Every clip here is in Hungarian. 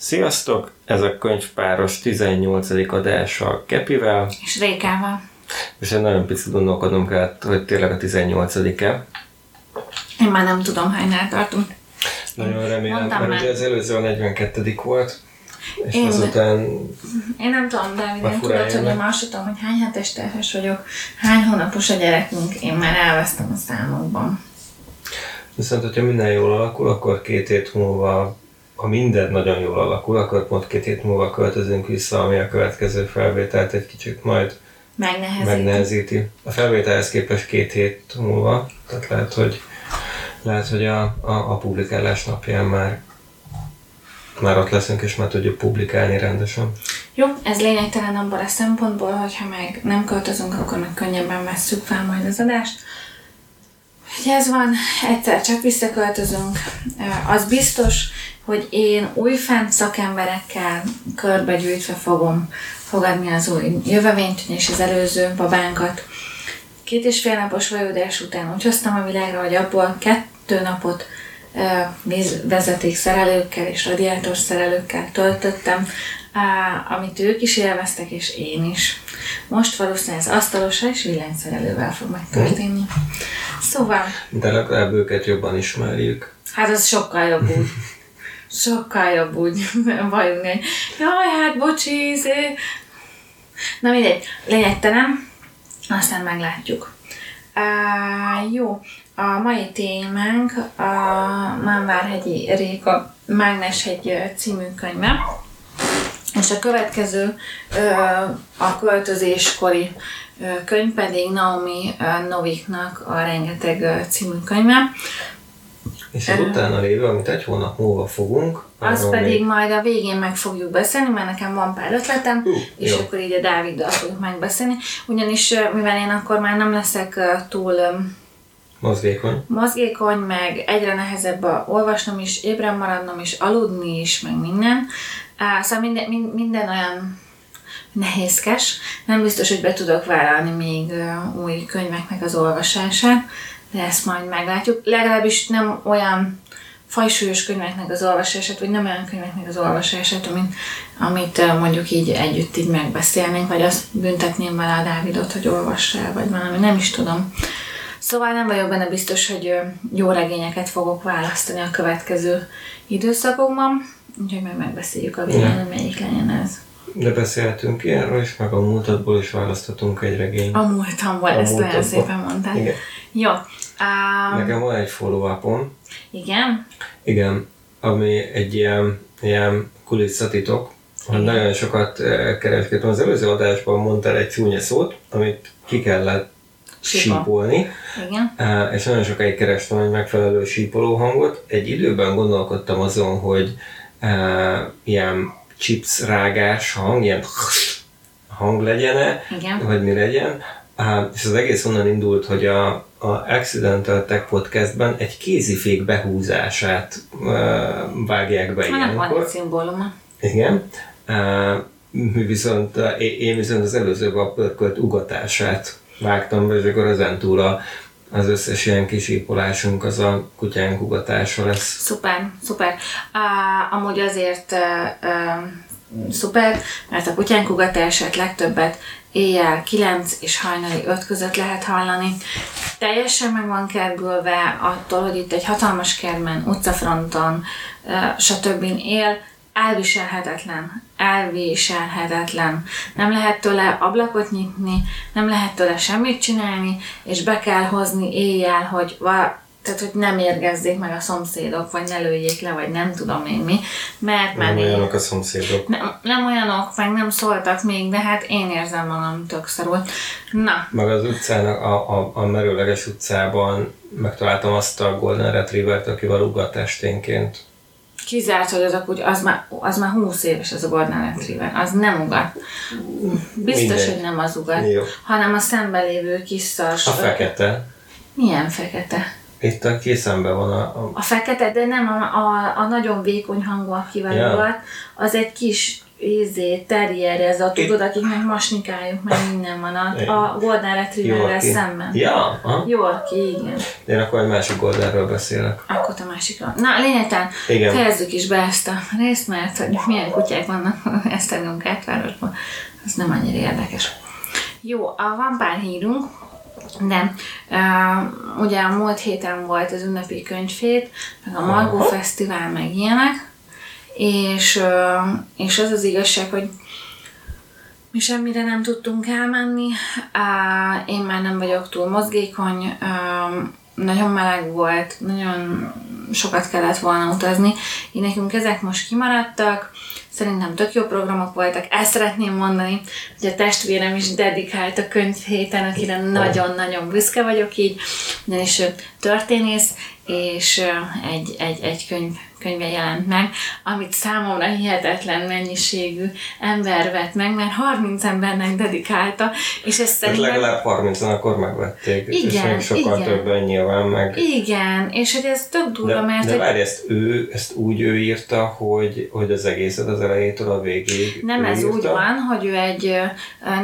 Sziasztok! Ez a könyvpáros 18. adása Kepivel. És Rékával. És egy nagyon picit gondolkodnom kellett, hogy tényleg a 18-e. Én már nem tudom, hánynál tartunk. Nagyon remélem, Mondtam mert már. ugye az előző a 42. volt, és Én- azután Én nem tudom, de én furán tudod, hogy én már azt tudom, hogy hány hetes terhes vagyok, hány hónapos a gyerekünk, én már elvesztem a számokban. viszont, hogyha minden jól alakul, akkor két hét múlva, ha minden nagyon jól alakul, akkor pont két hét múlva költözünk vissza, ami a következő felvételt egy kicsit majd Megnehezít. megnehezíti. A felvételhez képest két hét múlva, tehát lehet, hogy, lehet, hogy a, a, a publikálás napján már, már ott leszünk, és már tudjuk publikálni rendesen. Jó, ez lényegtelen abból a szempontból, hogyha meg nem költözünk, akkor meg könnyebben vesszük fel majd az adást. Hogy ez van, egyszer csak visszaköltözünk. Az biztos, hogy én újfent szakemberekkel körbegyűjtve fogom fogadni az új jövevényt, és az előző babánkat. Két és fél napos vajudás után úgy hoztam a világra, hogy abból kettő napot vízvezeték szerelőkkel és radiátor szerelőkkel töltöttem, amit ők is élveztek, és én is. Most valószínűleg ez asztalosra és villanyszerelővel fog megtörténni. Szóval, De legalább őket jobban ismerjük. hát az sokkal jobb. Sokkal jobb úgy vajudni. hogy Jaj, hát bocsi, izé. Na mindegy, lényegtelen, aztán meglátjuk. Uh, jó, a mai témánk a Mánvárhegyi Réka Mágneshegy című könyve, és a következő a költözéskori könyv pedig Naomi Noviknak a Rengeteg című könyve. És az utána lévő, amit egy hónap múlva fogunk, arról pedig még- majd a végén meg fogjuk beszélni, mert nekem van pár ötletem, Hú, és jó. akkor így a Dáviddal fogjuk megbeszélni. Ugyanis mivel én akkor már nem leszek túl mozgékony. mozgékony, meg egyre nehezebb a olvasnom is, ébren maradnom is, aludni is, meg minden. Szóval minden, min- minden olyan nehézkes. Nem biztos, hogy be tudok vállalni még új könyveknek az olvasását, de ezt majd meglátjuk. Legalábbis nem olyan fajsúlyos könyveknek az olvasását, vagy nem olyan könyveknek az olvasását, amit, amit mondjuk így együtt így megbeszélnénk, vagy azt büntetném vele a Dávidot, hogy olvassa el, vagy valami, nem is tudom. Szóval nem vagyok benne biztos, hogy jó regényeket fogok választani a következő időszakokban, úgyhogy majd megbeszéljük a végén, hogy melyik legyen ez. De beszélhetünk ilyenről is, meg a múltadból is választhatunk egy regényt. A múltamból, A ezt olyan múltadból. szépen mondtál. Igen. Jó. Um, Nekem van egy follow igen? Igen, ami egy ilyen, ilyen kulisszatitok, Igen. nagyon sokat eh, kereskedtem. Az előző adásban mondtál egy csúnya szót, amit ki kellett Sípol. sípolni, Igen. eh, és nagyon sokáig kerestem egy megfelelő sípoló hangot. Egy időben gondolkodtam azon, hogy eh, ilyen chips rágás hang, ilyen hang legyen Igen. vagy mi legyen. Á, És az egész onnan indult, hogy a, a Accidental Tech Podcastben egy kézifék behúzását uh, vágják be Annak van ilyenkor. egy szimbóluma. Igen. Uh, viszont, uh, én viszont az előzőben a pörkölt ugatását vágtam be, és akkor ezentúl a, az összes ilyen kisípolásunk az a kutyánk ugatása lesz. Szuper, szuper. Uh, amúgy azért uh, uh, szuper, mert a kutyánk ugatását legtöbbet éjjel 9 és hajnali 5 között lehet hallani. Teljesen meg van kergülve attól, hogy itt egy hatalmas kertben, utcafronton, stb. él, elviselhetetlen, elviselhetetlen. Nem lehet tőle ablakot nyitni, nem lehet tőle semmit csinálni, és be kell hozni éjjel, hogy va- tehát, hogy nem érgezzék meg a szomszédok, vagy ne lőjék le, vagy nem tudom én mi, mert már Nem olyanok a szomszédok. nem, nem olyanok, meg nem szóltak még, de hát én érzem magam tök szarul. Na, Meg az utcának, a, a, a merőleges utcában megtaláltam azt a Golden Retrievert, akivel ugat esténként. kizárt, hogy az a kutya, az már, az már 20 éves az a Golden Retriever, az nem ugat. Biztos, Mindegy. hogy nem az ugat, Jó. hanem a szembelévő kis szars. A fekete. Milyen fekete? Itt a készemben van a, a A fekete, de nem a, a, a nagyon vékony hangú, akivel ja. ugat, az egy kis izé, terrier, ez a tudod, akiknek masnikájuk, meg minden van, a, a Golden Retrieverrel szemben. Ja, aha. Yorkie, igen. Én akkor egy másik Goldenről beszélek. Akkor te másikra. Na, lényegtelen, Igen. fejezzük is be ezt a részt, mert hogy milyen kutyák vannak Esztergom kertvárosban, az nem annyira érdekes. Jó, a, van pár hírunk, de uh, ugye a múlt héten volt az ünnepi könyvfét, meg a Margó. Fesztivál, meg ilyenek, és, uh, és az az igazság, hogy mi semmire nem tudtunk elmenni. Uh, én már nem vagyok túl mozgékony, uh, nagyon meleg volt, nagyon sokat kellett volna utazni. Így nekünk ezek most kimaradtak. Szerintem tök jó programok voltak. Ezt szeretném mondani, hogy a testvérem is dedikált a könyv héten, akire nagyon-nagyon büszke vagyok így, ugyanis ő történész, és egy, egy, egy könyv, könyve jelent meg, amit számomra hihetetlen mennyiségű ember vett meg, mert 30 embernek dedikálta, és ez Tehát szerintem... legalább 30 akkor megvették, és Igen, még sokkal igen. többen nyilván meg. Igen, és hogy ez tök durva, De, mert de hogy várj, ezt ő, ezt úgy ő írta, hogy, hogy az egészet az elejétől a végéig Nem, ez írta? úgy van, hogy ő egy ö,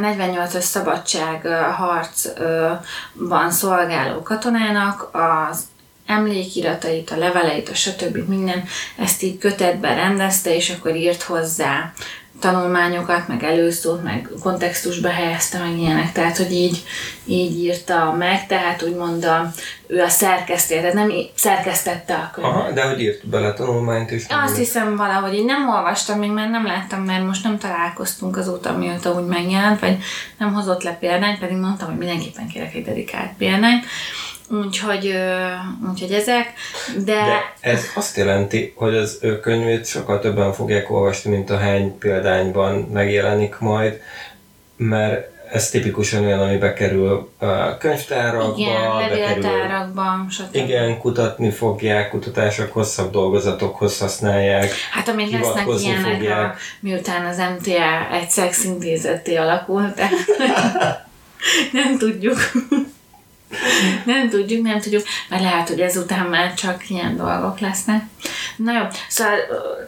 48-as szabadság ö, harcban szolgáló katonának az emlékiratait, a leveleit, a stb. minden, ezt így kötetben rendezte, és akkor írt hozzá tanulmányokat, meg előszót, meg kontextusba helyezte, meg ilyenek, tehát, hogy így, így írta meg, tehát úgymond a, ő a szerkesztő, tehát nem szerkesztette a könyvet. Aha, de hogy írt bele tanulmányt is. Azt hiszem valahogy, én nem olvastam, még már nem láttam, mert most nem találkoztunk azóta, mióta úgy megjelent, vagy nem hozott le példányt, pedig mondtam, hogy mindenképpen kérek egy dedikált példányt. Úgyhogy, úgyhogy ezek, de, De ez azt jelenti, hogy az ő könyvét sokkal többen fogják olvasni, mint a hány példányban megjelenik majd, mert ez tipikusan olyan, ami bekerül a könyvtárakba, igen, stb. igen, kutatni fogják, kutatások, hosszabb dolgozatokhoz használják. Hát amíg lesznek ilyenek, a, fogják. miután az MTA egy szexintézetté alakult, nem tudjuk. nem tudjuk, nem tudjuk, mert lehet, hogy ezután már csak ilyen dolgok lesznek. Na jó, szóval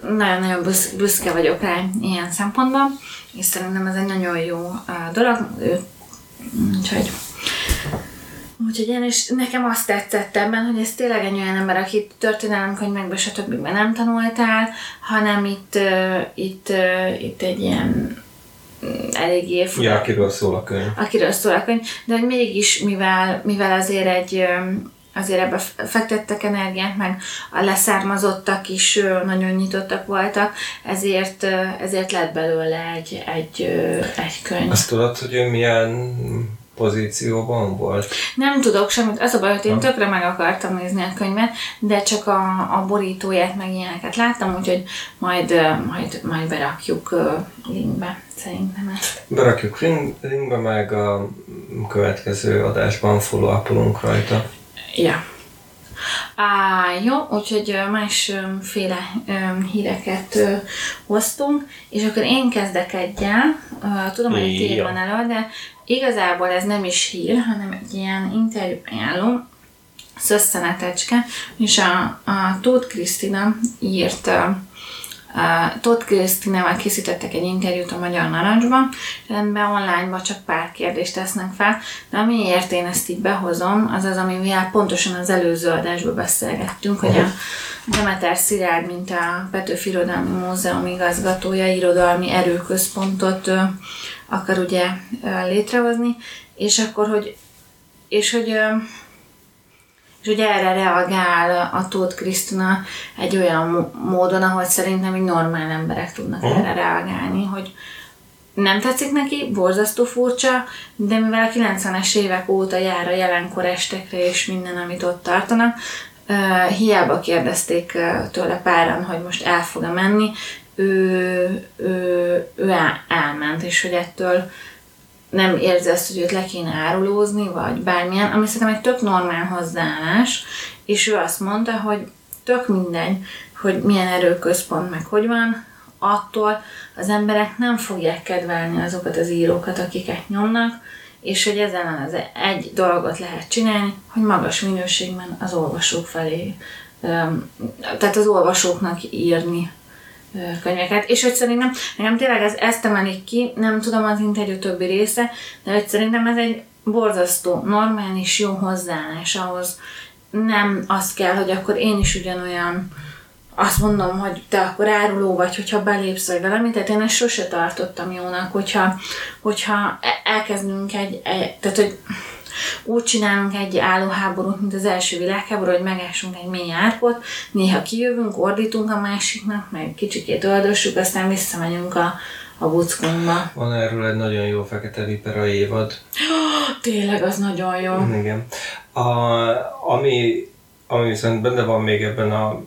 nagyon-nagyon büsz- büszke vagyok rá ilyen szempontból, és szerintem ez egy nagyon jó dolog, úgyhogy Úgyhogy én is, nekem azt tetszett ebben, hogy ez tényleg egy olyan ember, aki történelemkönyvekben, stb. nem tanultál, hanem itt, itt, itt egy ilyen mm, eléggé Ja, akiről szól a könyv. akiről szól a könyv, de hogy mégis, mivel, mivel azért egy azért ebbe fektettek energiát, meg a leszármazottak is nagyon nyitottak voltak, ezért, ezért lett belőle egy, egy, egy könyv. Azt tudod, hogy ő milyen pozícióban volt? Nem tudok semmit, az a baj, hogy én tökre meg akartam nézni a könyvet, de csak a, a borítóját meg ilyeneket láttam, úgyhogy majd, majd, majd berakjuk linkbe szerintem ezt. Berakjuk link- linkbe, meg a következő adásban follow rajta. Ja. Á, jó, úgyhogy másféle híreket ö, hoztunk, és akkor én kezdek egyel. Ö, Tudom, hogy Ja. van elő, de igazából ez nem is hír, hanem egy ilyen interjú ajánló, szösszenetecske, és a, a Tóth Krisztina írt Uh, Tóth Krisztinával készítettek egy interjút a Magyar Narancsban, és ebben online csak pár kérdést tesznek fel, de amiért én ezt így behozom, az az, amivel pontosan az előző adásban beszélgettünk, hogy a Demeter Szilárd, mint a Petőfi Irodalmi Múzeum igazgatója, irodalmi erőközpontot akar ugye létrehozni, és akkor, hogy és hogy és ugye erre reagál a Tóth Krisztina egy olyan módon, ahogy szerintem így normál emberek tudnak Aha. erre reagálni, hogy nem tetszik neki, borzasztó furcsa, de mivel a 90-es évek óta jár a jelenkor estekre és minden, amit ott tartanak, hiába kérdezték tőle páran, hogy most el fog-e menni, ő, ő, ő el, elment, és hogy ettől nem érzi azt, hogy őt le kéne árulózni, vagy bármilyen, ami szerintem egy tök normál hozzáállás, és ő azt mondta, hogy tök mindegy, hogy milyen erőközpont meg hogy van, attól az emberek nem fogják kedvelni azokat az írókat, akiket nyomnak, és hogy ezen az egy dolgot lehet csinálni, hogy magas minőségben az olvasók felé, tehát az olvasóknak írni könyveket, és hogy szerintem, nekem tényleg ez, ezt emelik ki, nem tudom az interjú többi része, de hogy szerintem ez egy borzasztó, normális, jó hozzáállás ahhoz. Nem az kell, hogy akkor én is ugyanolyan azt mondom, hogy te akkor áruló vagy, hogyha belépsz vagy valami, tehát én ezt sose tartottam jónak, hogyha, hogyha e- elkezdünk egy, egy tehát hogy úgy csinálunk egy állóháborút, mint az első világháború, hogy megásunk egy mély árkot, néha kijövünk, ordítunk a másiknak, meg kicsikét öldössük, aztán visszamegyünk a, a buckunkba. Van erről egy nagyon jó fekete vipera évad. Tényleg, az nagyon jó. Igen. A, ami, ami viszont benne van még ebben a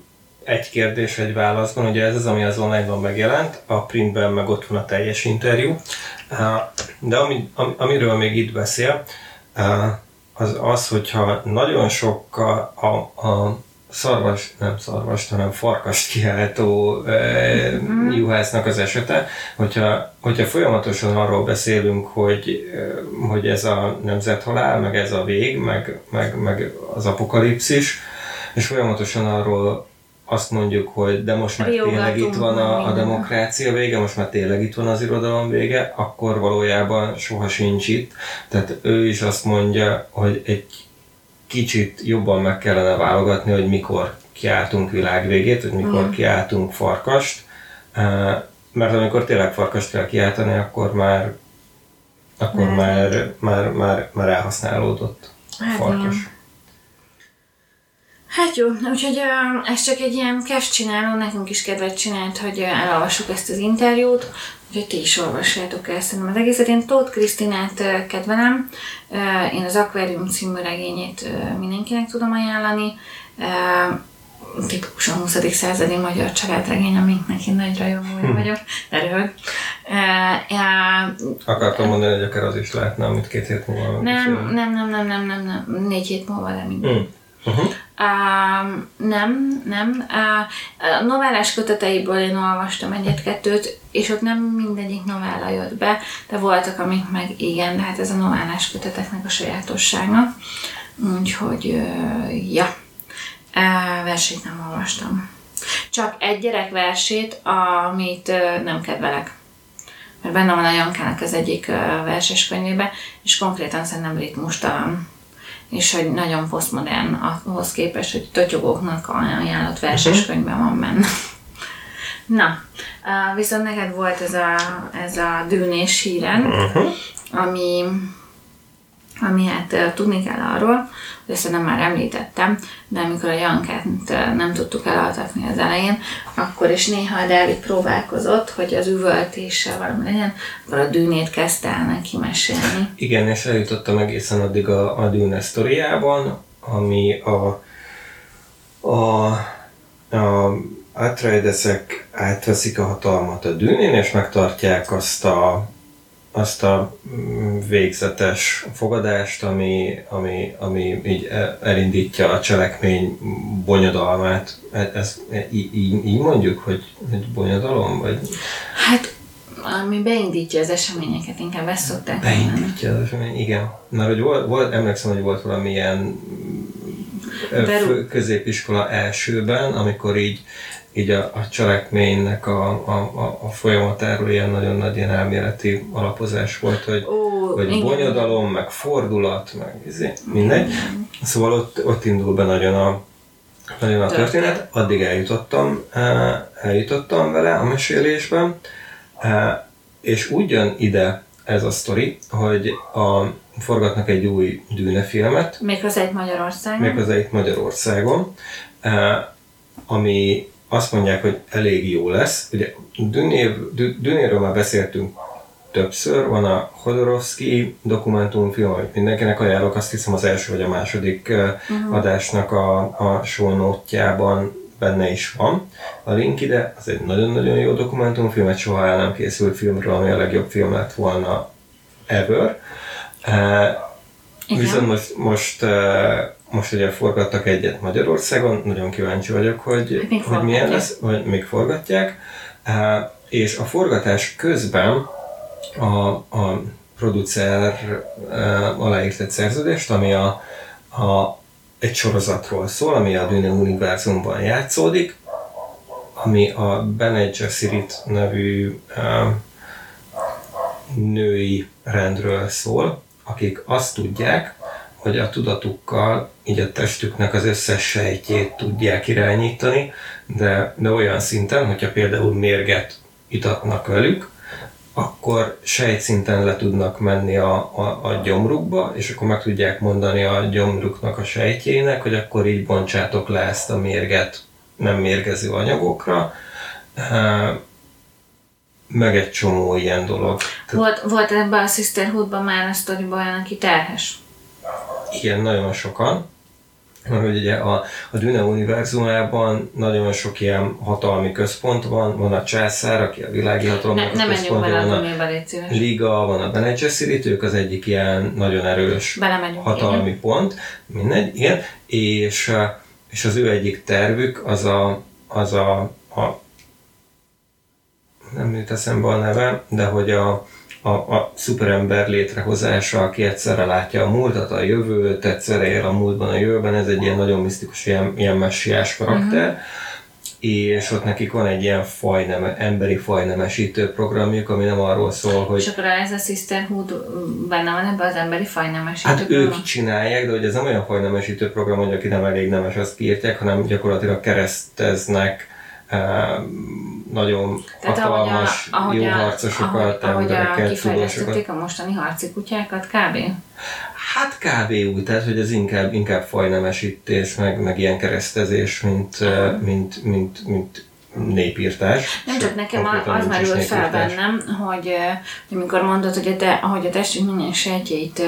egy kérdés, egy válaszban, ugye ez az, ami az online-ban megjelent, a printben meg ott van a teljes interjú, de ami, amiről még itt beszél, az az, hogyha nagyon sok a, a, a szarvas, nem szarvas, hanem farkast kiáltó e, juhásznak az esete, hogyha, hogyha folyamatosan arról beszélünk, hogy, hogy ez a nemzethalál, meg ez a vég, meg, meg, meg az apokalipszis, és folyamatosan arról azt mondjuk, hogy de most már tényleg itt van a, a demokrácia vége, most már tényleg itt van az irodalom vége, akkor valójában soha sincs itt. Tehát ő is azt mondja, hogy egy kicsit jobban meg kellene válogatni, hogy mikor kiáltunk világvégét, hogy mikor mm. kiáltunk farkast, mert amikor tényleg farkast kell kiáltani, akkor már akkor már, már, már, már elhasználódott hát farkas. Igen. Hát jó, úgyhogy ez csak egy ilyen kest csináló, nekünk is kedvet csinált, hogy elolvassuk ezt az interjút, úgyhogy ti is olvassátok el szerintem az egészet. Én Tóth Krisztinát kedvelem, én az Aquarium című regényét mindenkinek tudom ajánlani, tipikusan 20. századi magyar családregény, amiknek én nagy rajongója hm. vagyok, de röhög. Akartam mondani, hogy akár az is lehetne, amit két hét múlva nem, nem, nem, nem, nem, nem, nem, négy hét múlva, de minden. Hm. Uh-huh. Nem, nem. A novellás köteteiből én olvastam egyet-kettőt, és ott nem mindegyik novella jött be, de voltak, amik meg igen, de hát ez a novellás köteteknek a sajátossága. Úgyhogy, ja, versét nem olvastam. Csak egy gyerek versét, amit nem kedvelek mert benne van a Jankának az egyik verses könyvébe, és konkrétan szerintem ritmustalan és hogy nagyon posztmodern ahhoz képest, hogy totyogóknak ajánlott verseskönyvben mhm. van benne. Na, viszont neked volt ez a, ez a dűnés híren, uh-huh. ami, ami hát tudni kell arról, ezt nem már említettem, de amikor a Jankát nem tudtuk elaltatni az elején, akkor is néha a Dávid próbálkozott, hogy az üvöltéssel valami legyen, akkor a dűnét kezdte el neki mesélni. Igen, és eljutottam egészen addig a, a dűne sztoriában, ami a, a, a Atreidesek átveszik a hatalmat a dűnén, és megtartják azt a azt a mm, végzetes fogadást, ami, ami, ami így elindítja a cselekmény bonyodalmát. E, ez, így, így mondjuk, hogy, hogy bonyodalom? Vagy? Hát, ami beindítja az eseményeket, inkább ezt szokták Beindítja az esemény, igen. Mert hogy volt, volt, emlékszem, hogy volt valamilyen Beru... középiskola elsőben, amikor így így a, a cselekménynek a, a, a, a folyamatáról ilyen nagyon nagy ilyen elméleti alapozás volt, hogy, Ó, hogy igen. bonyodalom, meg fordulat, meg izé, mindegy. Igen. Szóval ott, ott indul be nagyon a, nagyon a történet, addig eljutottam, eh, eljutottam vele a mesélésben, eh, és úgy jön ide ez a sztori, hogy a, forgatnak egy új dűnefilmet. Méghozzá itt Magyarországon. Méghozzá itt Magyarországon, eh, ami azt mondják, hogy elég jó lesz. Ugye Dünér, Dünéről már beszéltünk többször, van a Hodorowski dokumentumfilm, amit mindenkinek ajánlok, azt hiszem az első vagy a második uh-huh. adásnak a, a show benne is van. A link ide, az egy nagyon-nagyon jó dokumentumfilm, egy soha el nem készült filmről, ami a legjobb film lett volna ever. Uh, viszont most, most uh, most ugye forgattak egyet Magyarországon, nagyon kíváncsi vagyok, hogy, még hogy milyen lesz, vagy még forgatják. És a forgatás közben a, a producer aláírt egy szerződést, ami a, a, egy sorozatról szól, ami a Dune univerzumban játszódik, ami a Bene Gesserit nevű női rendről szól, akik azt tudják, hogy a tudatukkal így a testüknek az összes sejtjét tudják irányítani, de, de olyan szinten, hogyha például mérget itatnak velük, akkor sejtszinten le tudnak menni a, a, a gyomrukba, és akkor meg tudják mondani a gyomruknak a sejtjének, hogy akkor így bontsátok le ezt a mérget nem mérgező anyagokra, meg egy csomó ilyen dolog. Volt, volt ebben a Sisterhoodban már a sztoriban olyan, aki terhes? Igen, nagyon sokan. Mert ugye a, a Dune univerzumában nagyon sok ilyen hatalmi központ van, van a császár, aki a világi hatalomnak ne, a központja, van a Liga, van a Bene Gesserit, ők az egyik ilyen nagyon erős Belemegyünk, hatalmi igen. pont, mindegy, igen, és, és az ő egyik tervük az a, az a, a nem jut eszembe a neve, de hogy a, a, a szuperember létrehozása, aki egyszerre látja a múltat, a jövőt, egyszerre él a múltban, a jövőben, ez egy ilyen nagyon misztikus, ilyen, ilyen messiás karakter. Uh-huh és ott nekik van egy ilyen fajnem, emberi fajnemesítő programjuk, ami nem arról szól, hogy... És akkor ez a Sisterhood benne van ebben az emberi fajnemesítő Hát program? ők csinálják, de hogy ez nem olyan fajnemesítő program, hogy aki nem elég nemes, azt kiírtják, hanem gyakorlatilag kereszteznek nagyon Tehát hatalmas, ahogy a, jó harcosokat, ahogy, embereket, ahogy a kifejlesztették a mostani harci kutyákat kb. Hát kb. úgy, tehát hogy ez inkább, inkább fajnemesítés, meg, meg ilyen keresztezés, mint, uh, mint, mint, mint népírtás. Nem csak nekem az merült fel bennem, hogy, hogy amikor mondod, hogy a, te, ahogy a testünk minden sejtjeit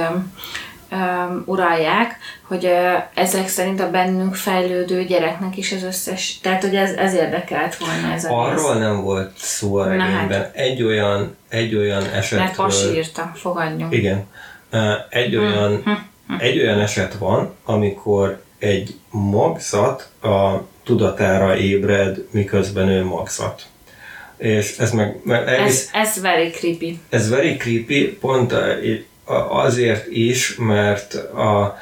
um, uralják, hogy uh, ezek szerint a bennünk fejlődő gyereknek is az összes, tehát hogy ez, ez érdekelt volna ez Arról nem volt szó a regényben. Hát. Egy olyan, egy olyan esetről... Mert Pasi írta, fogadjunk. Igen. Uh, egy hm, olyan, hm, hm. egy olyan eset van, amikor egy magzat a tudatára ébred, miközben ő magzat. És ez meg... meg ez, ez very creepy. Ez very creepy, pont azért is, mert a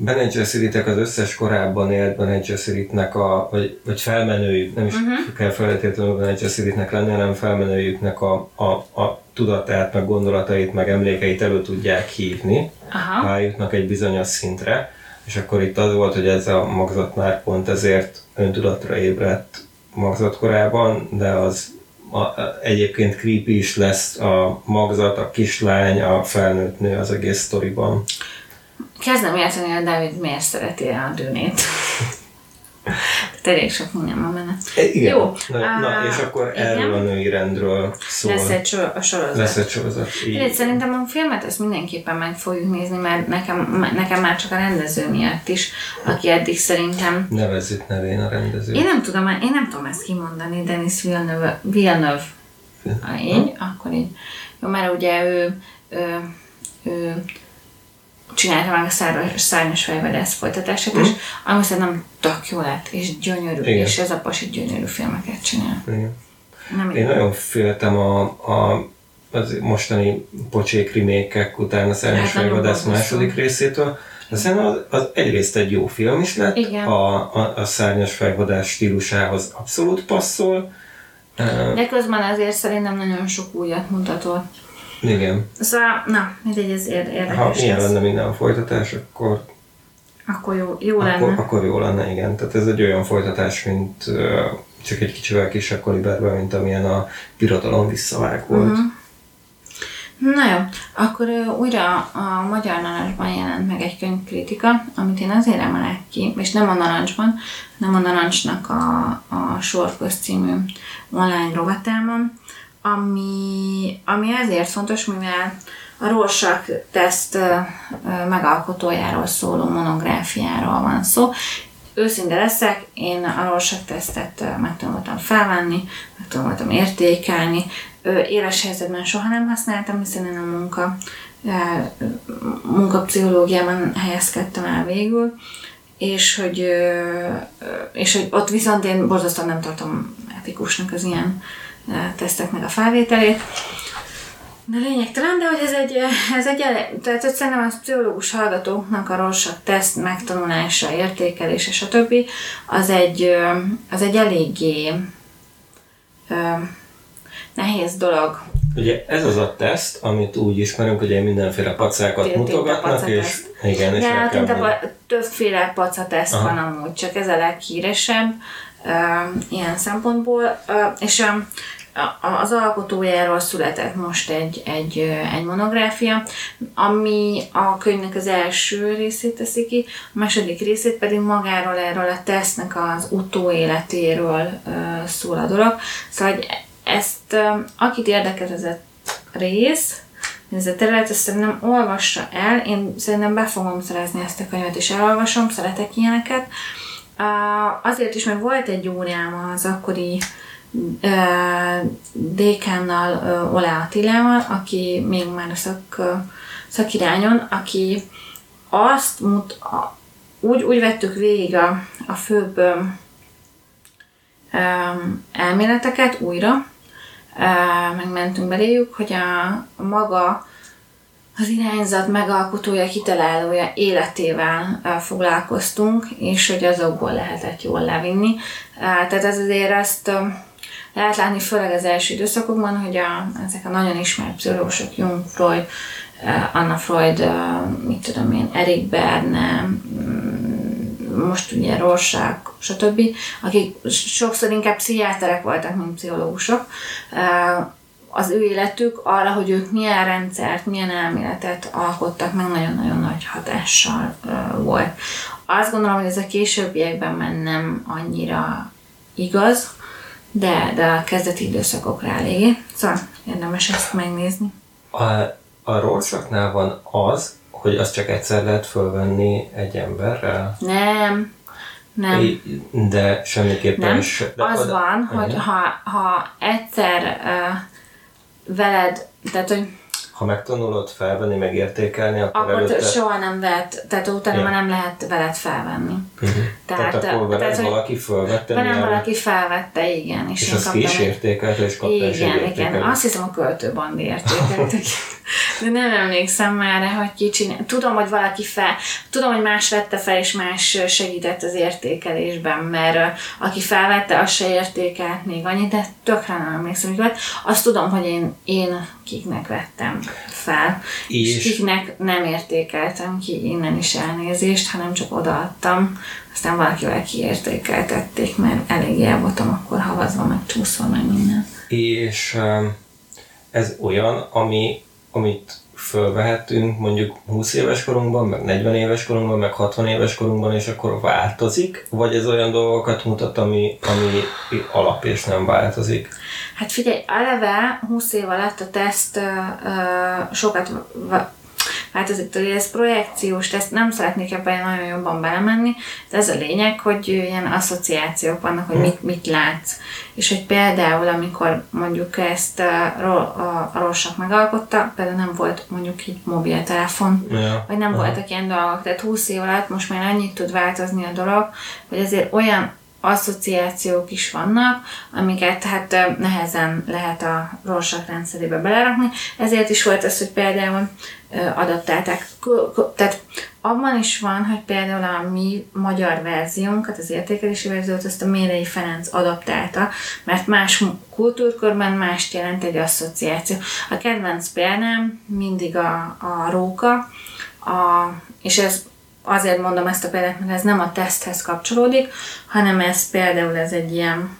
Bene Gesserit az összes korábban élt Bene Gesseritnek a, vagy, vagy felmenőjük, nem is uh-huh. kell feltétlenül Bene Gesseritnek lenni, hanem felmenőjüknek a, a, a tudatát, meg gondolatait, meg emlékeit elő tudják hívni, Aha. ha eljutnak egy bizonyos szintre, és akkor itt az volt, hogy ez a magzat már pont ezért öntudatra ébredt magzatkorában, de az egyébként creepy is lesz a magzat, a kislány, a felnőtt nő az egész sztoriban. Kezdem érteni, hogy David miért szereti a dűnét. Elég sok minden van benne. E, igen. Jó. Na, uh, na és akkor igen. erről a női rendről szól. Lesz egy so- a sorozat. Lesz egy sorozat. Így. Szerintem a filmet ezt mindenképpen meg fogjuk nézni, mert nekem, nekem már csak a rendező miatt is, aki eddig szerintem... Nevezzük nevén a rendező. Én nem tudom, én nem tudom ezt kimondani, Denis Villeneuve. Villeneuve. Ha így, akkor így. Jó, mert ugye ő, ő, ő csinálta meg a szárnyas, szárnyas fejvadász folytatását mm. is, ami szerintem tök jó lett, és gyönyörű, Igen. és ez a pasi gyönyörű filmeket csinál. Igen. Nem Én nagyon féltem a, a az mostani pocsék remékek után a Szárnyas hát fejvadász második részétől, de szerintem az, az egyrészt egy jó film is lett, Igen. A, a, a szárnyas fejvadász stílusához abszolút passzol. De közben azért szerintem nagyon sok újat mutatott. Igen. Szóval, na, mindegy, ez érdekes. Ha ilyen lenne minden a folytatás, akkor akkor jó, jó lenne. Akkor, akkor jó lenne, igen. Tehát ez egy olyan folytatás, mint csak egy kicsivel kisebb kaliberben, mint amilyen a birodalom visszavág volt. Uh-huh. Na jó, akkor újra a Magyar Narancsban jelent meg egy könyvkritika, amit én azért emelek ki, és nem a Narancsban, hanem a Narancsnak a, a Sorköz című online rovatában, ami, ami ezért fontos, mivel a Rorschach teszt megalkotójáról szóló monográfiáról van szó. Őszinte leszek, én a Rorschach tesztet megtanultam felvenni, megtanultam értékelni. Éles helyzetben soha nem használtam, hiszen én a munka, munkapszichológiában helyezkedtem el végül, és hogy, és hogy ott viszont én borzasztóan nem tartom etikusnak az ilyen teszteknek a felvételét. De lényegtelen, de hogy ez egy, ez egy tehát hogy szerintem az pszichológus hallgatóknak a rossz teszt megtanulása, értékelése, stb. az egy, ö, az egy eléggé nehéz dolog. Ugye ez az a teszt, amit úgy ismerünk, hogy mindenféle pacákat Tinta mutogatnak, paca és teszt. igen, és De hát a többféle pacateszt Aha. van amúgy, csak ez a leghíresebb ilyen szempontból, és a- az alkotójáról született most egy, egy, egy monográfia, ami a könyvnek az első részét teszi ki, a második részét pedig magáról erről a tesznek az utóéletéről szól a dolog. Szóval hogy ezt, akit érdekel ez a rész, ez a terület, ezt szerintem olvassa el, én szerintem be fogom szerezni ezt a könyvet, és elolvasom, szeretek ilyeneket. Azért is, mert volt egy órám az akkori dékánnal, Olá Attilával, aki még már a szak, szakirányon, aki azt mut, úgy, úgy vettük végig a, a főbb elméleteket újra, megmentünk beléjük, hogy a, maga az irányzat megalkotója, kitalálója életével foglalkoztunk, és hogy azokból lehetett jól levinni. Tehát ez azért uh, lehet látni főleg az első időszakokban, hogy a, ezek a nagyon ismert pszichológusok, Jung, Freud, uh, Anna Freud, uh, mit tudom én, Erik Berne, mm, most ugye Rorschach, stb., akik sokszor inkább pszichiáterek voltak, mint pszichológusok, uh, az ő életük arra, hogy ők milyen rendszert, milyen elméletet alkottak, meg nagyon-nagyon nagy hatással volt. Azt gondolom, hogy ez a későbbiekben már nem annyira igaz, de, de a kezdeti időszakokra eléggé. Szóval érdemes ezt megnézni. A, a Rorschachnál van az, hogy azt csak egyszer lehet fölvenni egy emberrel, Nem, nem. De semmiképpen Nem, se. De az oda- van, hogy ha, ha egyszer uh, veled, tehát hogy Ha megtanulod felvenni, meg értékelni, akkor, akkor előtte... te soha nem lehet, tehát utána Ja. már nem lehet veled felvenni. Uh-huh. Tehát, Tehát, akkor veled tehát, valaki fölvette, velem milyen- valaki felvette, igen. És, és én az ki is értékelte, és is egy igen, igen. Azt hiszem a költőbandi értékeltek. De nem emlékszem már hogy ki csinál. Tudom, hogy valaki fel, tudom, hogy más vette fel, és más segített az értékelésben, mert aki felvette, az se értékelt még annyit, de tökre nem emlékszem, hogy. Azt tudom, hogy én, én kiknek vettem fel, és, És- kiknek nem értékeltem ki innen is elnézést, hanem csak odaadtam, aztán valakivel kiértékeltették, mert elég el voltam akkor havazva, meg csúszva, meg minden. És um, ez olyan, ami, amit fölvehetünk mondjuk 20 éves korunkban, meg 40 éves korunkban, meg 60 éves korunkban, és akkor változik? Vagy ez olyan dolgokat mutat, ami, ami alap és nem változik? Hát figyelj, eleve 20 év alatt a teszt ö, sokat változik tőle, ez projekciós teszt, nem szeretnék ebben nagyon jobban belemenni, de ez a lényeg, hogy ilyen asszociációk vannak, hogy mit, mit látsz. És hogy például, amikor mondjuk ezt a, a, a Rorschach megalkotta, például nem volt mondjuk így mobiltelefon, Ja. vagy nem Aha. voltak ilyen dolgok. Tehát 20 év alatt most már annyit tud változni a dolog, hogy azért olyan asszociációk is vannak, amiket hát nehezen lehet a Rorschach rendszerébe belerakni. Ezért is volt az, hogy például adaptálták. Tehát abban is van, hogy például a mi magyar verziónkat, az értékelési verziót, azt a Mérei Ferenc adaptálta, mert más kultúrkörben mást jelent egy asszociáció. A kedvenc példám mindig a, a róka, a, és ez azért mondom ezt a példát, mert ez nem a teszthez kapcsolódik, hanem ez például ez egy ilyen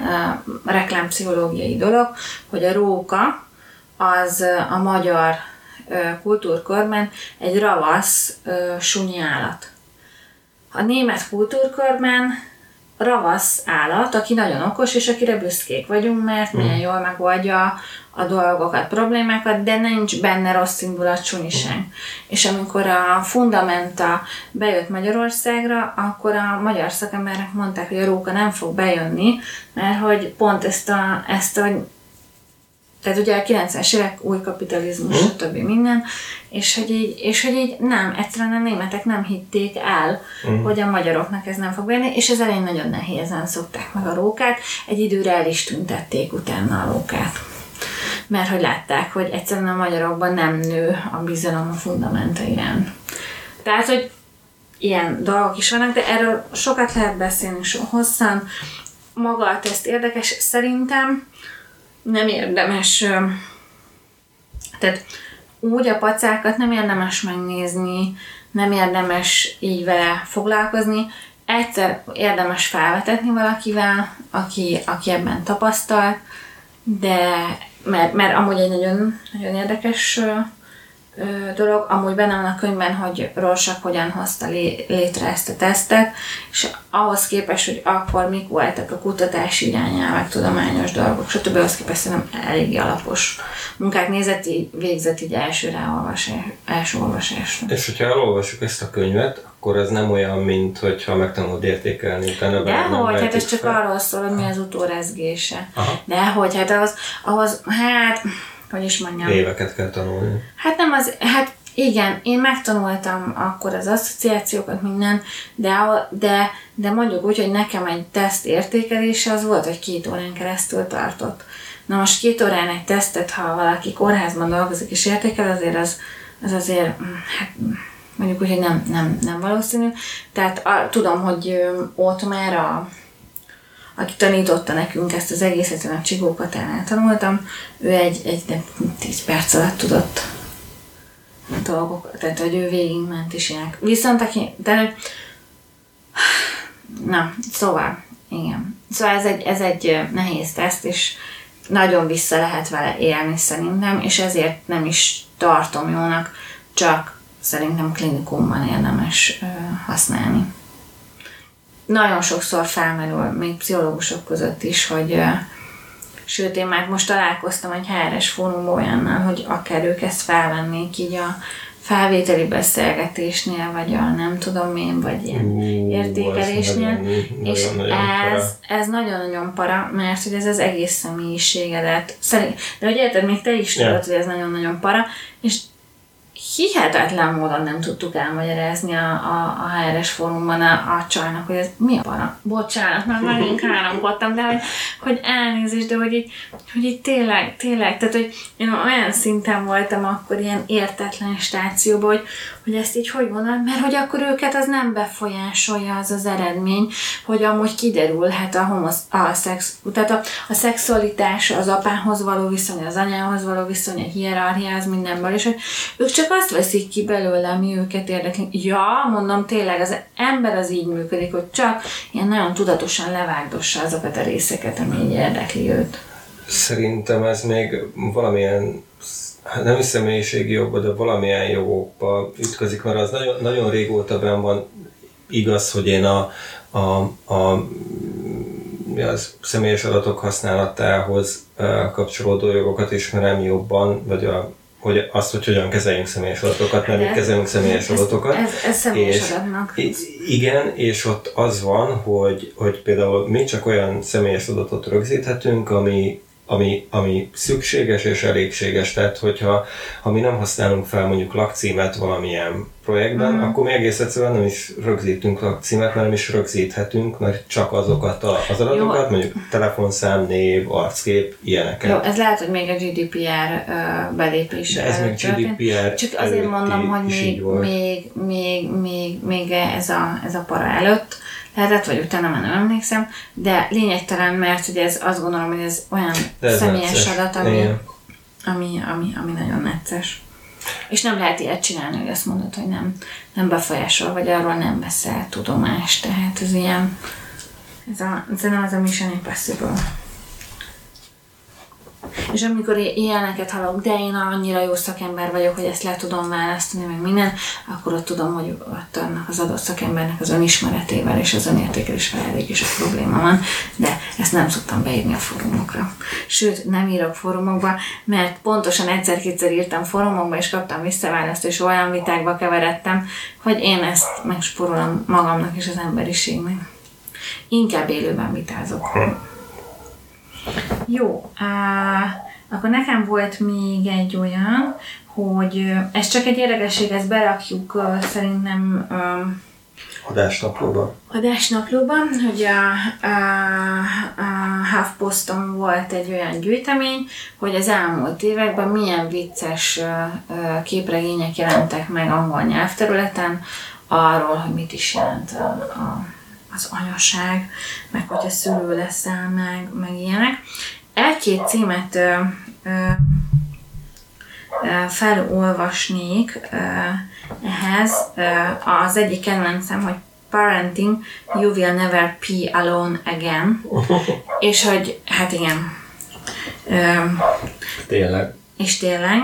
uh, reklámpszichológiai dolog, hogy a róka az a magyar uh, kultúrkörben egy ravasz uh, sunyi állat. A német kultúrkörben ravasz állat, aki nagyon okos, és akire büszkék vagyunk, mert milyen jól megoldja a dolgokat, problémákat, de nincs benne rossz indulatú sem. És amikor a Fundamenta bejött Magyarországra, akkor a magyar szakemberek mondták, hogy a róka nem fog bejönni, mert hogy pont ezt a, ezt a tehát ugye a 90-es évek új kapitalizmus, Mhm. stb. minden, és hogy, így, és hogy így nem, egyszerűen a németek nem hitték el, Mhm. hogy a magyaroknak ez nem fog bejönni, és ez elején nagyon nehézen szokták meg a rókát, egy időre el is tüntették utána a rókát. Mert hogy látták, hogy egyszerűen a magyarokban nem nő a bizalom a fundamenta. Tehát, hogy ilyen dolgok is vannak, de erről sokat lehet beszélni so hosszan. Maga a teszt érdekes, szerintem nem érdemes, tehát úgy a pacákat nem érdemes megnézni, nem érdemes így vele foglalkozni, egyszer érdemes felvetetni valakivel, aki, aki ebben tapasztalt, de mert, mert amúgy egy nagyon, nagyon érdekes dolog. Amúgy benne van a könyvben, hogy Rorschach hogyan hozta létre ezt a tesztet, és ahhoz képest, hogy akkor mik voltak a kutatási irányelvek, tudományos dolgok, stb. ahhoz képest szerintem eléggé alapos munkák nézett, így, végzett így első ráolvasás, első olvasásra. És hogyha elolvasjuk ezt a könyvet, akkor ez nem olyan, mint hogyha megtanulod értékelni utána. Dehogy, hát ez csak fel. arról szól, hogy mi az utórezgése. Dehogy, hát az, ahhoz, hát hogy is mondjam. Éveket kell tanulni. Hát nem az, hát igen, én megtanultam akkor az asszociációkat, minden, de, de, de mondjuk úgy, hogy nekem egy teszt értékelése az volt, hogy két órán keresztül tartott. Na most két órán egy tesztet, ha valaki kórházban dolgozik és értékel, azért az, az azért, hát mondjuk úgy, hogy nem, nem, nem valószínű. Tehát a, tudom, hogy ott már a aki tanította nekünk ezt az egészet, én a Csigókatánál tanultam, ő egy, egy de 10 perc alatt tudott dolgok, tehát hogy ő végigment is ilyenek. Viszont aki, de na, szóval, igen. Szóval ez egy, ez egy nehéz teszt, és nagyon vissza lehet vele élni szerintem, és ezért nem is tartom jónak, csak szerintem klinikumban érdemes használni. Nagyon sokszor felmerül, még pszichológusok között is, hogy sőt, én már most találkoztam egy HRS fórumban olyannal, hogy akár ők ezt felvennék így a felvételi beszélgetésnél, vagy a nem tudom én, vagy ilyen uh, értékelésnél, nagyon, és nagyon, ez, ez nagyon-nagyon para, mert hogy ez az egész személyiségedet, szerint, de hogy érted, még te is tudod, yeah. hogy ez nagyon-nagyon para, és hihetetlen módon nem tudtuk elmagyarázni a, a, a HRS fórumban a, a csajnak, hogy ez mi a para. Bocsánat, már megint káromkodtam, de hogy, hogy elnézést, de hogy így, hogy így tényleg, tényleg, tehát hogy én olyan szinten voltam akkor ilyen értetlen stációban, hogy, hogy ezt így hogy mondom, mert hogy akkor őket az nem befolyásolja az az eredmény, hogy amúgy kiderülhet a, homosz, a szex, tehát a, a szexualitás, az apához való viszony, az anyához való viszony, a hierarchia, az mindenből, és hogy ők csak azt veszik ki belőle, ami őket érdekli. Ja, mondom, tényleg az ember az így működik, hogy csak ilyen nagyon tudatosan levágdossa azokat a részeket, ami így érdekli őt. Szerintem ez még valamilyen hát nem is személyiségi jogba, de valamilyen jogokba ütközik, mert az nagyon, nagyon régóta benn van igaz, hogy én a, a, a az személyes adatok használatához kapcsolódó jogokat ismerem jobban, vagy a hogy azt, hogy hogyan kezeljünk személyes adatokat, mert mi kezelünk személyes adatokat. Ez, ez személyes és adatnak. Igen, és ott az van, hogy, hogy például mi csak olyan személyes adatot rögzíthetünk, ami ami, ami szükséges és elégséges. Tehát, hogyha ha mi nem használunk fel mondjuk lakcímet valamilyen projektben, mm. akkor mi egész egyszerűen nem is rögzítünk lakcímet, mert nem is rögzíthetünk, mert csak azokat az adatokat, Jó. mondjuk telefonszám, név, arckép, ilyeneket. Jó, ez lehet, hogy még a GDPR uh, belépés. De ez még GDPR Csak azért mondom, hogy még, még, még, még, még ez a, ez a para előtt lehetett, vagy utána már nem emlékszem, de lényegtelen, mert ugye ez azt gondolom, hogy ez olyan ez személyes necces. adat, ami, ami, ami, ami nagyon necces. És nem lehet ilyet csinálni, hogy azt mondod, hogy nem, nem befolyásol, vagy arról nem veszel tudomást. Tehát ez ilyen, ez a, ez az a Mission Impossible. És amikor ilyeneket hallok, de én annyira jó szakember vagyok, hogy ezt le tudom választani, meg minden, akkor ott tudom, hogy ott annak az adott szakembernek az önismeretével és az önértékelésvel elég is a probléma van, de ezt nem szoktam beírni a fórumokra. Sőt, nem írok fórumokba, mert pontosan egyszer-kétszer írtam fórumokba, és kaptam visszaválaszt, és olyan vitákba keveredtem, hogy én ezt megsporolom magamnak és az emberiségnek. Inkább élőben vitázok. Jó, á, akkor nekem volt még egy olyan, hogy ez csak egy érdekesség, ezt berakjuk szerintem Adásnaplóban. Adásnaplóban, hogy a, a, a HuffPoston volt egy olyan gyűjtemény, hogy az elmúlt években milyen vicces képregények jelentek meg angol nyelvterületen, arról, hogy mit is jelent a, a, az anyaság, meg hogyha szülő leszel, meg, meg ilyenek. Egy-két címet ö, ö, felolvasnék ehhez. Az egyik kedvencem, hogy Parenting, You Will Never Pee Alone Again. és hogy, hát igen. Tényleg. És tényleg.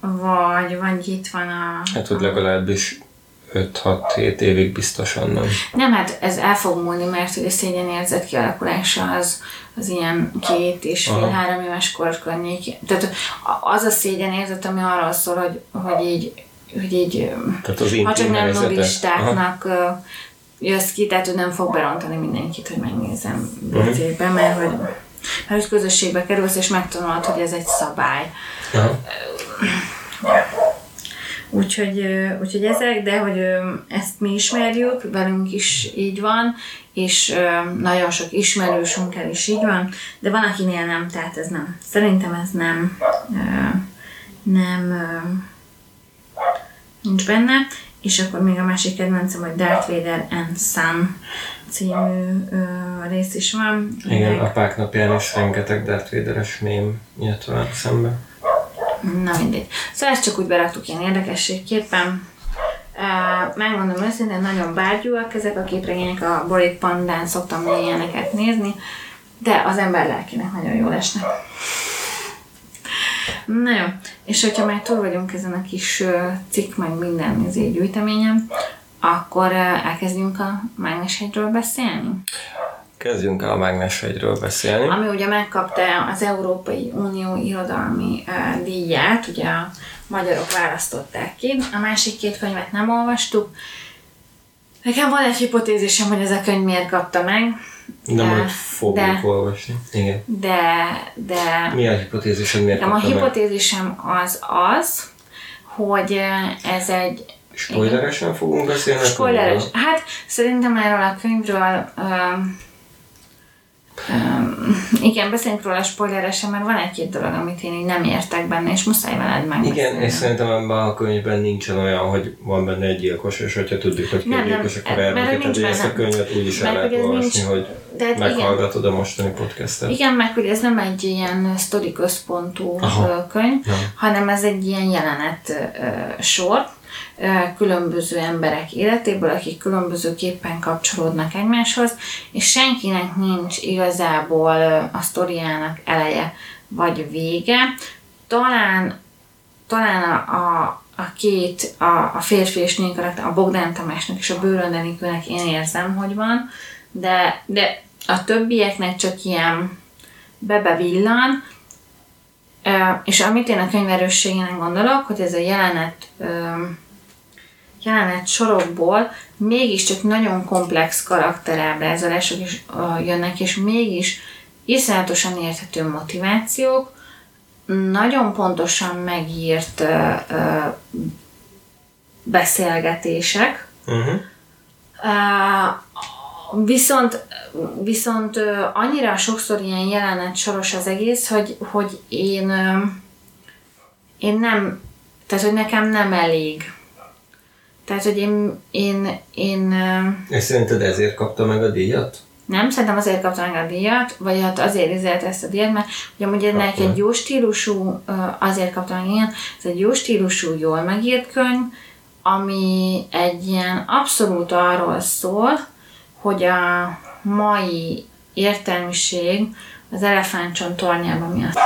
Vagy, vagy itt van a... Hát, hogy legalábbis 5-6-7 évig biztosan nem. Nem, hát ez el fog múlni, mert a szégyenérzet kialakulása az, az ilyen két és fél, Aha. három éves kor környék. Tehát az a szégyenérzet, ami arról szól, hogy, hogy így, hogy így tehát az ha csak nem nobistáknak jössz ki, tehát hogy nem fog berontani mindenkit, hogy megnézem uh-huh. mert hogy, mert hogy közösségbe kerülsz, és megtanulod, hogy ez egy szabály. Aha. Úgyhogy, úgyhogy ezek, de hogy ezt mi ismerjük, velünk is így van, és nagyon sok ismerősünkkel is így van, de van, akinél nem, tehát ez nem. Szerintem ez nem, nem nincs benne. És akkor még a másik kedvencem, hogy Darth Vader and Son című rész is van. Igen, apák napján is rengeteg Darth Vader-es mém jött szembe. Na mindegy. Szóval ezt csak úgy beraktuk ilyen érdekességképpen. Uh, megmondom őszintén, nagyon bárgyúak ezek a képregények, a Borit Pandán szoktam ilyeneket nézni, de az ember lelkinek nagyon jól esnek. Na jó, és hogyha már túl vagyunk ezen a kis cikk, meg minden izé gyűjteményem, akkor elkezdjünk a Mágneshegyről beszélni? Kezdjünk el a Mágneshegyről beszélni. Ami ugye megkapta az Európai Unió irodalmi uh, díját, ugye a magyarok választották ki. A másik két könyvet nem olvastuk. Nekem van egy hipotézisem, hogy ez a könyv miért kapta meg. De majd fogjuk de, olvasni. Igen. De, de... Mi a hipotézisem, miért kapta A hipotézisem az az, hogy ez egy Spoileresen fogunk beszélni? Spoileres. Hát szerintem erről a könyvről Um, igen, beszéljünk róla spoileresen, mert van egy-két dolog, amit én így nem értek benne, és muszáj veled meg. Igen, és szerintem ebben a könyvben nincsen olyan, hogy van benne egy gyilkos, és hogyha tudjuk, hogy két gyilkos, akkor elmondjuk, hogy ezt a könyvet úgy is el lehet olvasni, hogy de hát meghallgatod igen. a mostani podcastet. Igen, meg hogy ez nem egy ilyen sztori központú Aha. könyv, ja. hanem ez egy ilyen jelenet uh, sor, különböző emberek életéből, akik különbözőképpen kapcsolódnak egymáshoz, és senkinek nincs igazából a sztoriának eleje vagy vége. Talán, talán a, a, a két, a, a férfi és női karakter, a Bogdán Tamásnak és a Bőröndenikőnek én érzem, hogy van, de, de a többieknek csak ilyen bebevillan, és amit én a könyv erősségének gondolok, hogy ez a jelenet jelenet sorokból mégiscsak nagyon komplex karakterábrázolások is jönnek, és mégis iszonyatosan érthető motivációk, nagyon pontosan megírt beszélgetések, uh-huh. Viszont viszont annyira sokszor ilyen jelenet soros az egész, hogy, hogy én én nem, tehát hogy nekem nem elég tehát, hogy én... én, én És szerinted ezért kapta meg a díjat? Nem, szerintem azért kapta meg a díjat, vagy hát azért izélte ezt a díjat, mert ugye amúgy ennek egy jó stílusú, azért kapta meg ilyen, ez egy jó stílusú, jól megírt könyv, ami egy ilyen abszolút arról szól, hogy a mai értelmiség az elefántcsont tornyában mi azt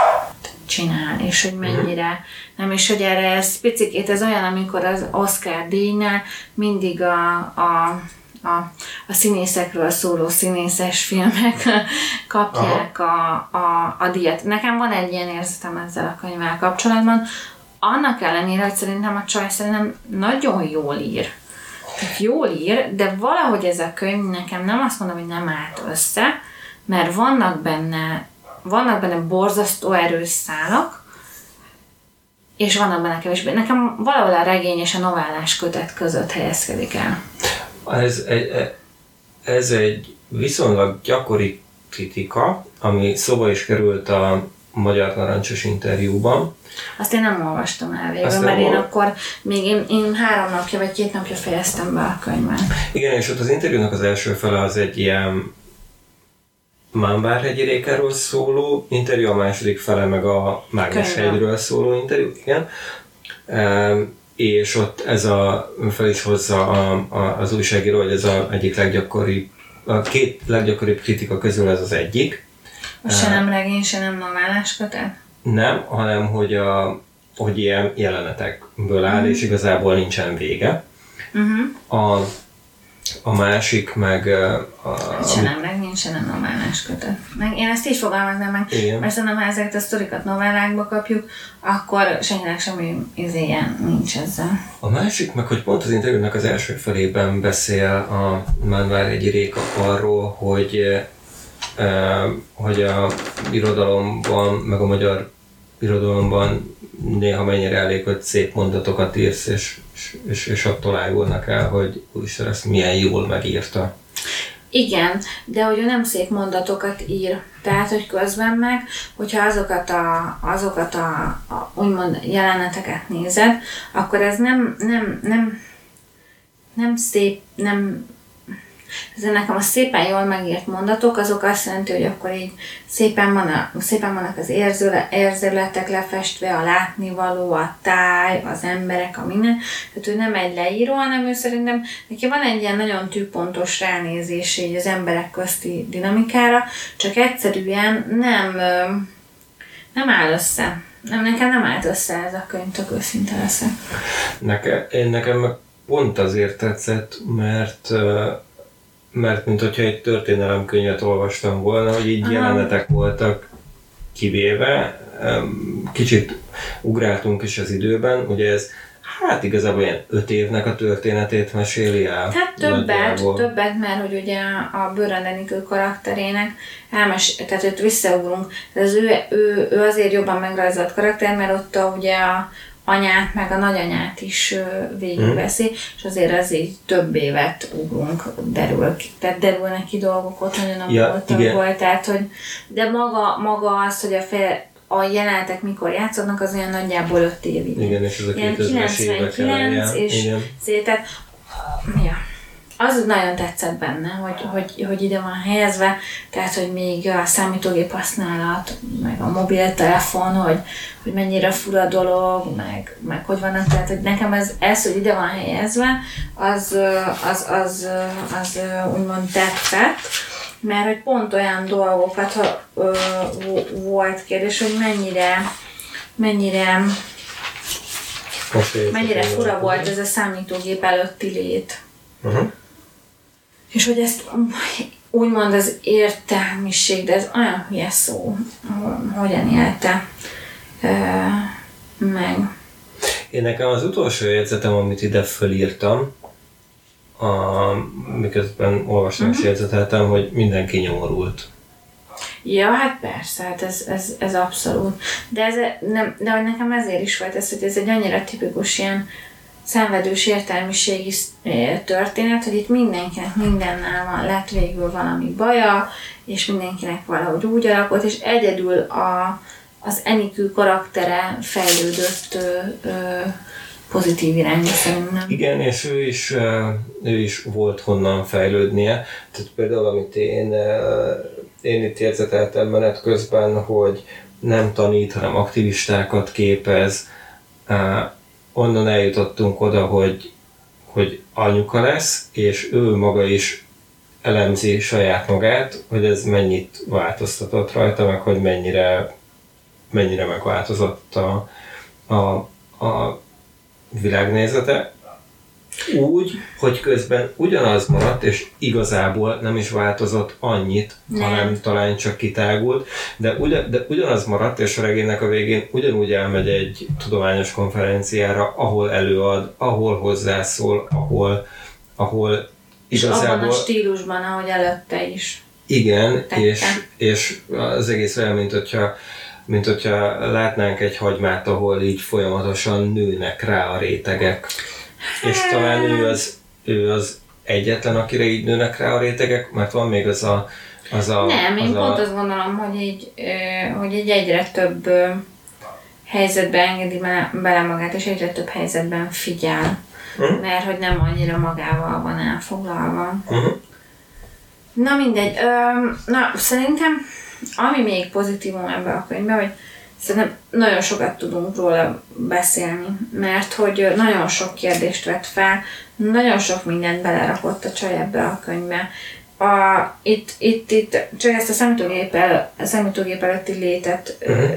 csinál, és hogy mennyire nem, és hogy erre ez picikét, ez olyan, amikor az Oscar díjnál mindig a, a a, a színészekről szóló színészes filmek kapják a, a, a díjat. Nekem van egy ilyen érzetem ezzel a könyvvel kapcsolatban, annak ellenére, hogy szerintem a csaj szerintem nagyon jól ír. Jól ír, de valahogy ez a könyv nekem nem azt mondom, hogy nem állt össze, mert vannak benne, vannak benne borzasztó erős szálak, és van abban a kevésbé. Nekem valahol a regény és a novellás kötet között helyezkedik el. Ez egy, ez egy viszonylag gyakori kritika, ami szóba is került a Magyar Narancsos interjúban. Azt én nem olvastam el végül, mert én akkor még én, én három napja vagy két napja fejeztem be a könyvet. Igen, és ott az interjúnak az első fele az egy ilyen Mámbárhegyi rékáról szóló interjú, a második fele meg a Mágneshegyről szóló interjú, igen. E, és ott ez a, fel is hozza a, a, az újságíró, hogy ez a egyik leggyakoribb, a két leggyakoribb kritika közül ez az egyik. Se nem regény, se nem novellás kötet? Nem, hanem hogy, a, hogy ilyen jelenetekből áll, mm. és igazából nincsen vége. Uh-huh. A, a másik meg... A, se nem regény, se nem novellás kötet. Meg én ezt így fogalmaznám meg, Igen. mert szerintem, ha ezeket a sztorikat novellákba kapjuk, akkor senkinek semmi izéje nincs ezzel. A másik meg, hogy pont az interjúnak az első felében beszél a Manvár egy Réka arról, hogy hogy a irodalomban, meg a magyar irodalomban néha mennyire elég, hogy szép mondatokat írsz, és, és, és, és attól águlnak el, hogy úristen, ezt milyen jól megírta. Igen, de hogy ő nem szép mondatokat ír. Tehát, hogy közben meg, hogyha azokat a, azokat a, a úgymond jeleneteket nézed, akkor ez nem, nem, nem, nem szép, nem ez nekem a szépen jól megírt mondatok, azok azt jelenti, hogy akkor így szépen, van a, szépen vannak az érzőletek lefestve, a látnivaló, a táj, az emberek, a minden. Tehát ő nem egy leíró, hanem ő szerintem neki van egy ilyen nagyon tűpontos ránézés így az emberek közti dinamikára, csak egyszerűen nem, nem áll össze. Nem, nekem nem állt össze ez a könyv, tök őszinte leszek. Nekem, nekem pont azért tetszett, mert mert mint hogyha egy történelemkönyvet olvastam volna, hogy így Aha. jelenetek voltak kivéve, kicsit ugráltunk is az időben, ugye ez Hát igazából ilyen öt évnek a történetét meséli el. Hát többet, nagyjából. többet, mert hogy ugye a Bőröndenikő karakterének elmes, tehát őt visszaugrunk. Ez ő, ő, ő, azért jobban megrajzolt karakter, mert ott a, ugye a, anyát, meg a nagyanyát is végigveszi, mm. és azért az így több évet ugrunk, derül, tehát derülnek ki dolgok ott nagyon ja, volt, tehát hogy, de maga, maga az, hogy a fel, a jelenetek mikor játszódnak, az olyan nagyjából 5 évig. Igen, és ez a 99 és igen. tehát, ja az nagyon tetszett benne, hogy, hogy, hogy ide van helyezve, tehát, hogy még a számítógép használat, meg a mobiltelefon, hogy, hogy mennyire fura dolog, meg, meg hogy vannak, tehát, hogy nekem ez, ez hogy ide van helyezve, az, az, az, az, az úgymond tetszett, mert hogy pont olyan dolgokat ha, ö, volt kérdés, hogy mennyire, mennyire mennyire fura volt ez a számítógép előtti lét. Uh-huh. És hogy ezt úgymond az értelmiség, de ez olyan hülye szó, hogyan élte meg. Én nekem az utolsó jegyzetem, amit ide fölírtam, a, miközben olvastam uh-huh. és jegyzeteltem, hogy mindenki nyomorult. Ja, hát persze, hát ez, ez, ez abszolút. De, ez, nem, de nekem ezért is volt ez, hogy ez egy annyira tipikus ilyen szenvedős értelmiségi történet, hogy itt mindenkinek mindennel van, lett végül valami baja, és mindenkinek valahogy úgy alakult, és egyedül a, az Enikő karaktere fejlődött ö, ö, pozitív irányba szerintem. Igen, és ő is, ő is volt honnan fejlődnie. Tehát például, amit én, én itt jegyzeteltem menet közben, hogy nem tanít, hanem aktivistákat képez, onnan eljutottunk oda, hogy, hogy anyuka lesz, és ő maga is elemzi saját magát, hogy ez mennyit változtatott rajta, meg hogy mennyire, mennyire megváltozott a, a, a világnézete úgy, hogy közben ugyanaz maradt, és igazából nem is változott annyit, nem. hanem talán csak kitágult, de, ugyan, de ugyanaz maradt, és a regénynek a végén ugyanúgy elmegy egy tudományos konferenciára, ahol előad, ahol hozzászól, ahol, ahol igazából... És abban a stílusban, ahogy előtte is. Igen, és, és az egész olyan, mint hogyha mint hogyha látnánk egy hagymát, ahol így folyamatosan nőnek rá a rétegek. És talán ő az, ő az egyetlen, akire így nőnek rá a rétegek, mert van még az a... Az a Nem, én az pont a, azt gondolom, hogy így, hogy így egyre több helyzetbe engedi be- bele magát, és egyre több helyzetben figyel. Mhm. Mert hogy nem annyira magával van elfoglalva. Uh-huh. Na mindegy. Ö, na, szerintem, ami még pozitívum ebben a könyvben, hogy szerintem nagyon sokat tudunk róla beszélni, mert hogy nagyon sok kérdést vett fel, nagyon sok mindent belerakott a csaj ebbe a könyvbe. A, itt, itt, itt csak ezt a számítógép, el, a számítógép előtti létet uh-huh.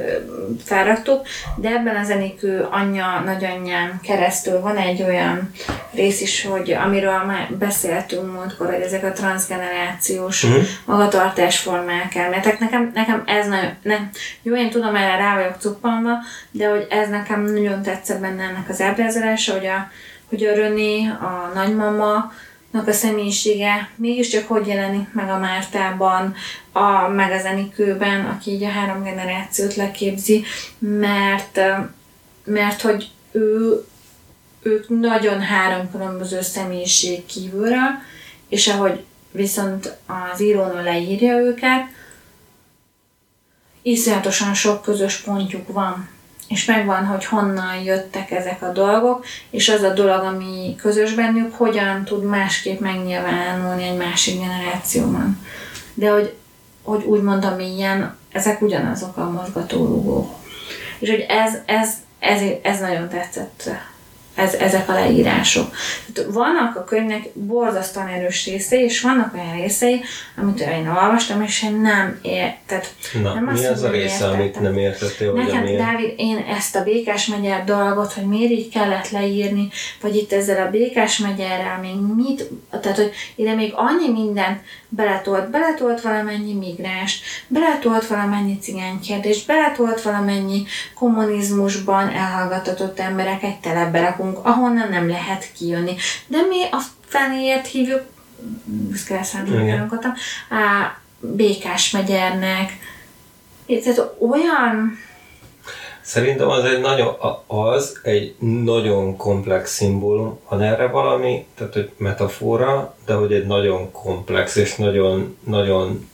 felraktuk, de ebben a zenikő anyja, nagyanyján keresztül van egy olyan rész is, hogy amiről már beszéltünk múltkor, hogy ezek a transgenerációs Mhm. uh-huh. magatartásformák elméletek. Nekem, nekem ez nagyon, nem, jó, én tudom, erre rá vagyok cuppanva, de hogy ez nekem nagyon tetszett benne ennek az ábrázolása, hogy a, hogy a René, a nagymama, a személyisége mégiscsak hogy jelenik meg a Mártában, a, meg az Enikőben, aki így a három generációt leképzi, mert, mert hogy ő, ők nagyon három különböző személyiség kívülről, és ahogy viszont az írónő leírja őket, iszonyatosan sok közös pontjuk van, és megvan, hogy honnan jöttek ezek a dolgok, és az a dolog, ami közös bennük, hogyan tud másképp megnyilvánulni egy másik generációban. De hogy, hogy úgy mondom ilyen, ezek ugyanazok a mozgatórugók. És hogy ez, ez, ez, ez nagyon tetszett, ez, ezek a leírások. Tehát vannak a könyvnek borzasztóan erős részei, és vannak olyan részei, amit én olvastam, és én nem ért. Tehát Na, nem mi az a része, értettem. amit nem értettél, Nekem, amiért? Dávid, én ezt a Békás megyer dolgot, hogy miért így kellett leírni, vagy itt ezzel a Békás megyerrel még mit, tehát hogy ide még annyi mindent beletolt, beletolt valamennyi migráns, beletolt valamennyi cigánykérdést, beletolt valamennyi kommunizmusban elhallgatatott embereket telebbe rakunk, ahonnan nem lehet kijönni. De mi a fenéért hívjuk, büszke a Békás megyernek, tehát olyan Szerintem az egy nagyon, az egy nagyon komplex szimbólum. Van erre valami, tehát hogy metafora, de hogy egy nagyon komplex és nagyon, nagyon,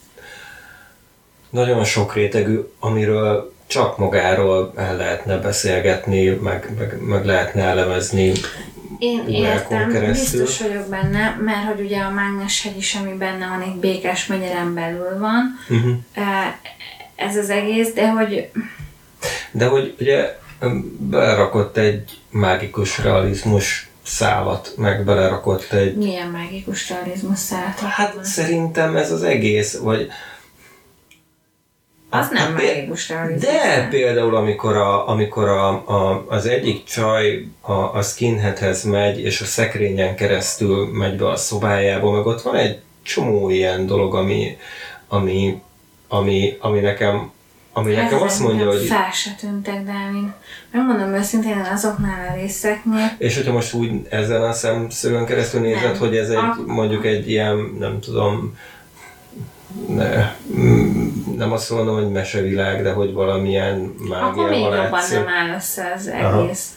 nagyon sok rétegű, amiről csak magáról el lehetne beszélgetni, meg, meg, meg lehetne elemezni. Én értem, keresztül. biztos vagyok benne, mert hogy ugye a Mágneshegy is, ami benne van, egy békás megyeren belül van, Uh-huh. ez az egész, de hogy De hogy ugye belerakott egy mágikus realizmus szálat, meg belerakott egy milyen mágikus realizmus szállt. Hát szerintem ez az egész, vagy... az nem Hát mágikus realizmus. De például, amikor, a, amikor a, a, az egyik csaj a, a skinheadhez megy, és a szekrényen keresztül megy be a szobájába, meg ott van egy csomó ilyen dolog, ami, ami, ami, ami nekem, ami nekem Ezek azt mondja, nekem hogy... Fel se tűntek, Dávid. Megmondom őszintén, azoknál a részeknél, És hogyha most úgy ezen a szemszögön keresztül nézed, Nem. hogy ez egy, A- mondjuk egy ilyen, nem tudom, ne, mm, nem azt mondom, hogy mesevilág, de hogy valamilyen akkor még jobban látszik. nem áll össze az Aha. egész.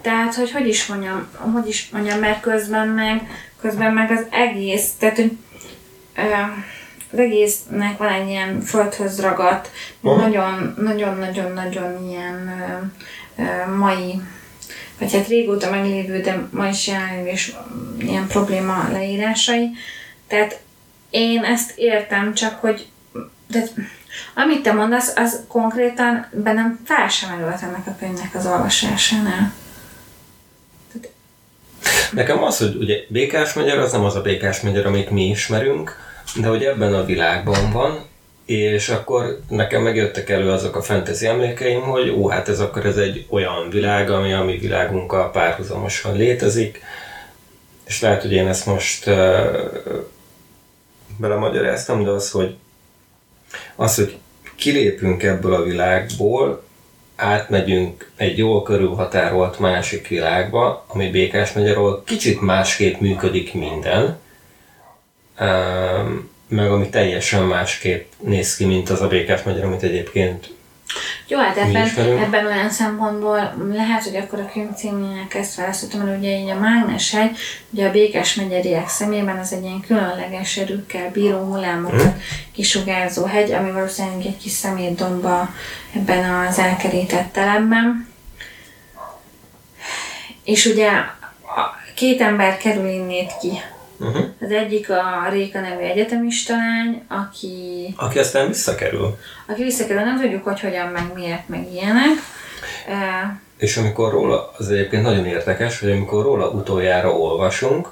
Tehát, hogy hogy is mondjam, hogy is mondjam, mert közben meg, közben meg az egész, tehát, hogy ö, az egésznek van egy ilyen földhöz ragadt, Aha. nagyon, nagyon, nagyon, nagyon ilyen ö, ö, mai, vagy hát régóta meglévő, de ma is jelenlévő és ilyen probléma leírásai. Tehát én ezt értem, csak hogy de amit te mondasz, az konkrétan bennem fel sem merült ennek a könyvnek az olvasásánál. Nekem az, hogy ugye Békás megyer, az nem az a Békás megyer, amit mi ismerünk, de hogy ebben a világban van, és akkor nekem megjöttek elő azok a fantasy emlékeim, hogy ó, hát ez akkor ez egy olyan világ, ami a mi világunkkal párhuzamosan létezik, és lehet, hogy én ezt most uh, belemagyaráztam, de az, hogy az, hogy kilépünk ebből a világból, átmegyünk egy jól körülhatárolt másik világba, ami Békás megyer, ahol kicsit másképp működik minden, meg ami teljesen másképp néz ki, mint az a Békás megyer, amit egyébként Jó, hát ebben, ebben olyan szempontból lehet, hogy akkor a könyv címének ezt választottam, mert ugye így a Mágneshegy, ugye a Békes megyeriek szemében az egy ilyen különleges erőkkel bíró hullámokat kisugárzó hegy, ami valószínűleg egy kis szemétdomba ebben az elkerített telepben. És ugye két ember kerül innét ki. Uh-huh. Az egyik a Réka nevű egyetemista lány, aki Aki aztán visszakerül. aki visszakerül, nem tudjuk, hogy hogyan, meg miért, meg ilyenek. Uh, És amikor róla, az egyébként nagyon érdekes, hogy amikor róla utoljára olvasunk,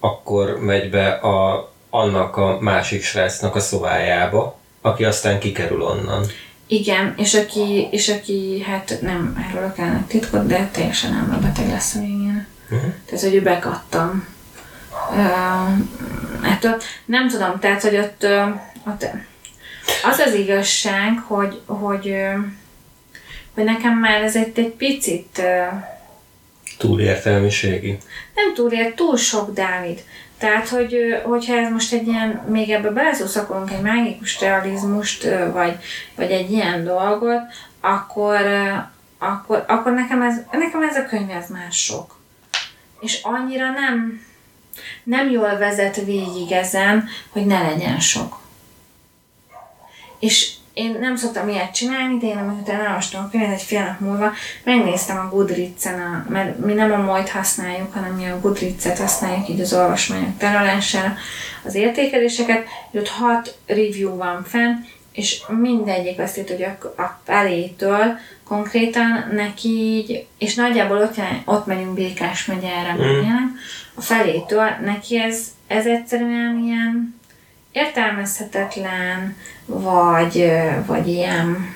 akkor megy be a, annak a másik srácnak a szobájába, aki aztán kikerül onnan. igen, és aki, és aki hát nem erről kellene titkot, de teljesen elmebeteg lesz a végén. Uh-huh. Tehát, hogy ő bekattam. Uh, ettől nem tudom, tehát, hogy ott, ott az az igazság, hogy, hogy, hogy nekem már ez egy, egy picit uh, Túl értelmiségi. nem túl ér, túl sok Dávid. Tehát, hogy, hogyha ez most egy ilyen, még ebbe beleszuszakolunk egy mágikus realizmust, vagy, vagy egy ilyen dolgot, akkor, akkor, akkor nekem, ez, nekem ez a könyv ez már sok. És annyira nem, nem jól vezet végig ezen, hogy ne legyen sok. És én nem szoktam ilyet csinálni, de én amikor elolvastam a könyvet egy fél nap múlva, megnéztem a Goodreads-en, a, mert mi nem a majd használjuk, hanem mi a Goodreads-et használjuk így az olvasmányok tárolására, az értékeléseket, és ott hat review van fenn, és mindegyik azt írt, hogy a, a felétől konkrétan neki így, és nagyjából ott, ott megyünk Békás megyerre, Mm. mm. Felétől neki ez, ez egyszerűen ilyen értelmezhetetlen, vagy, vagy ilyen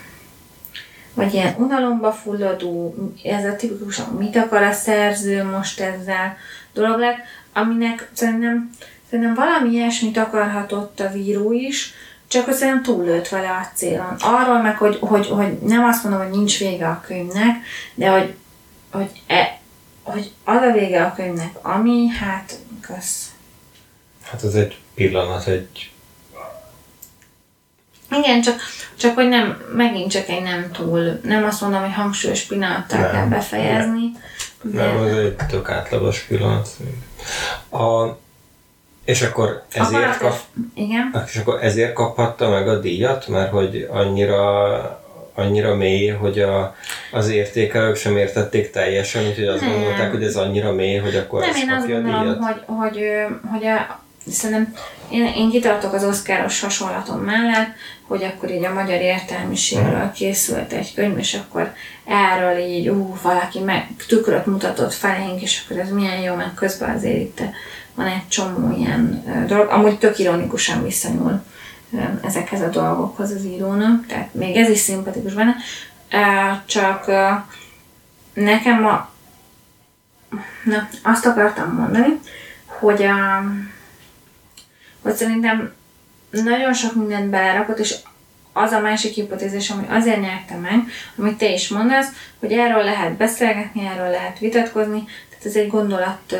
vagy ilyen unalomba fulladó, ez a tipikus, mit akar a szerző most ezzel dolog lett, aminek szerintem, szerintem valami ilyesmit akarhatott a víró is, csak hogy szerintem túllőtt vele a célon. Arról meg, hogy, hogy, hogy nem azt mondom, hogy nincs vége a könyvnek, de hogy, hogy, e, hogy az a vége a könyvnek, ami, hát, kösz. Hát ez egy pillanat, egy... Igen, csak, csak hogy nem, megint csak egy nem túl, nem azt mondom, hogy hangsúlyos pillanattal Nem. kell befejezni. De, Nem, az egy tök átlagos pillanat. A, és akkor ezért, kap, Igen. és akkor ezért kaphatta meg a díjat, mert hogy annyira annyira mély, hogy a, az értékelők sem értették teljesen, úgyhogy azt Nem. gondolták, hogy ez annyira mély, hogy akkor Nem, ezt én azt gondolom, díjat. hogy, hogy, hogy a, szerintem én, én kitartok az oszkáros hasonlatom mellett, hogy akkor így a magyar értelmiségről készült egy könyv, és akkor erről így, ú, valaki meg tükröt mutatott felénk, és akkor ez milyen jó, meg közben azért itt van egy csomó ilyen dolog, amúgy tök ironikusan viszonyul ezekhez a dolgokhoz az írónak, tehát még ez is szimpatikus benne, csak nekem a, Na, azt akartam mondani, hogy, a, hogy szerintem nagyon sok mindent belerakott, és az a másik hipotézis, ami azért nyerte meg, amit te is mondasz, hogy erről lehet beszélgetni, erről lehet vitatkozni, tehát ez egy gondolat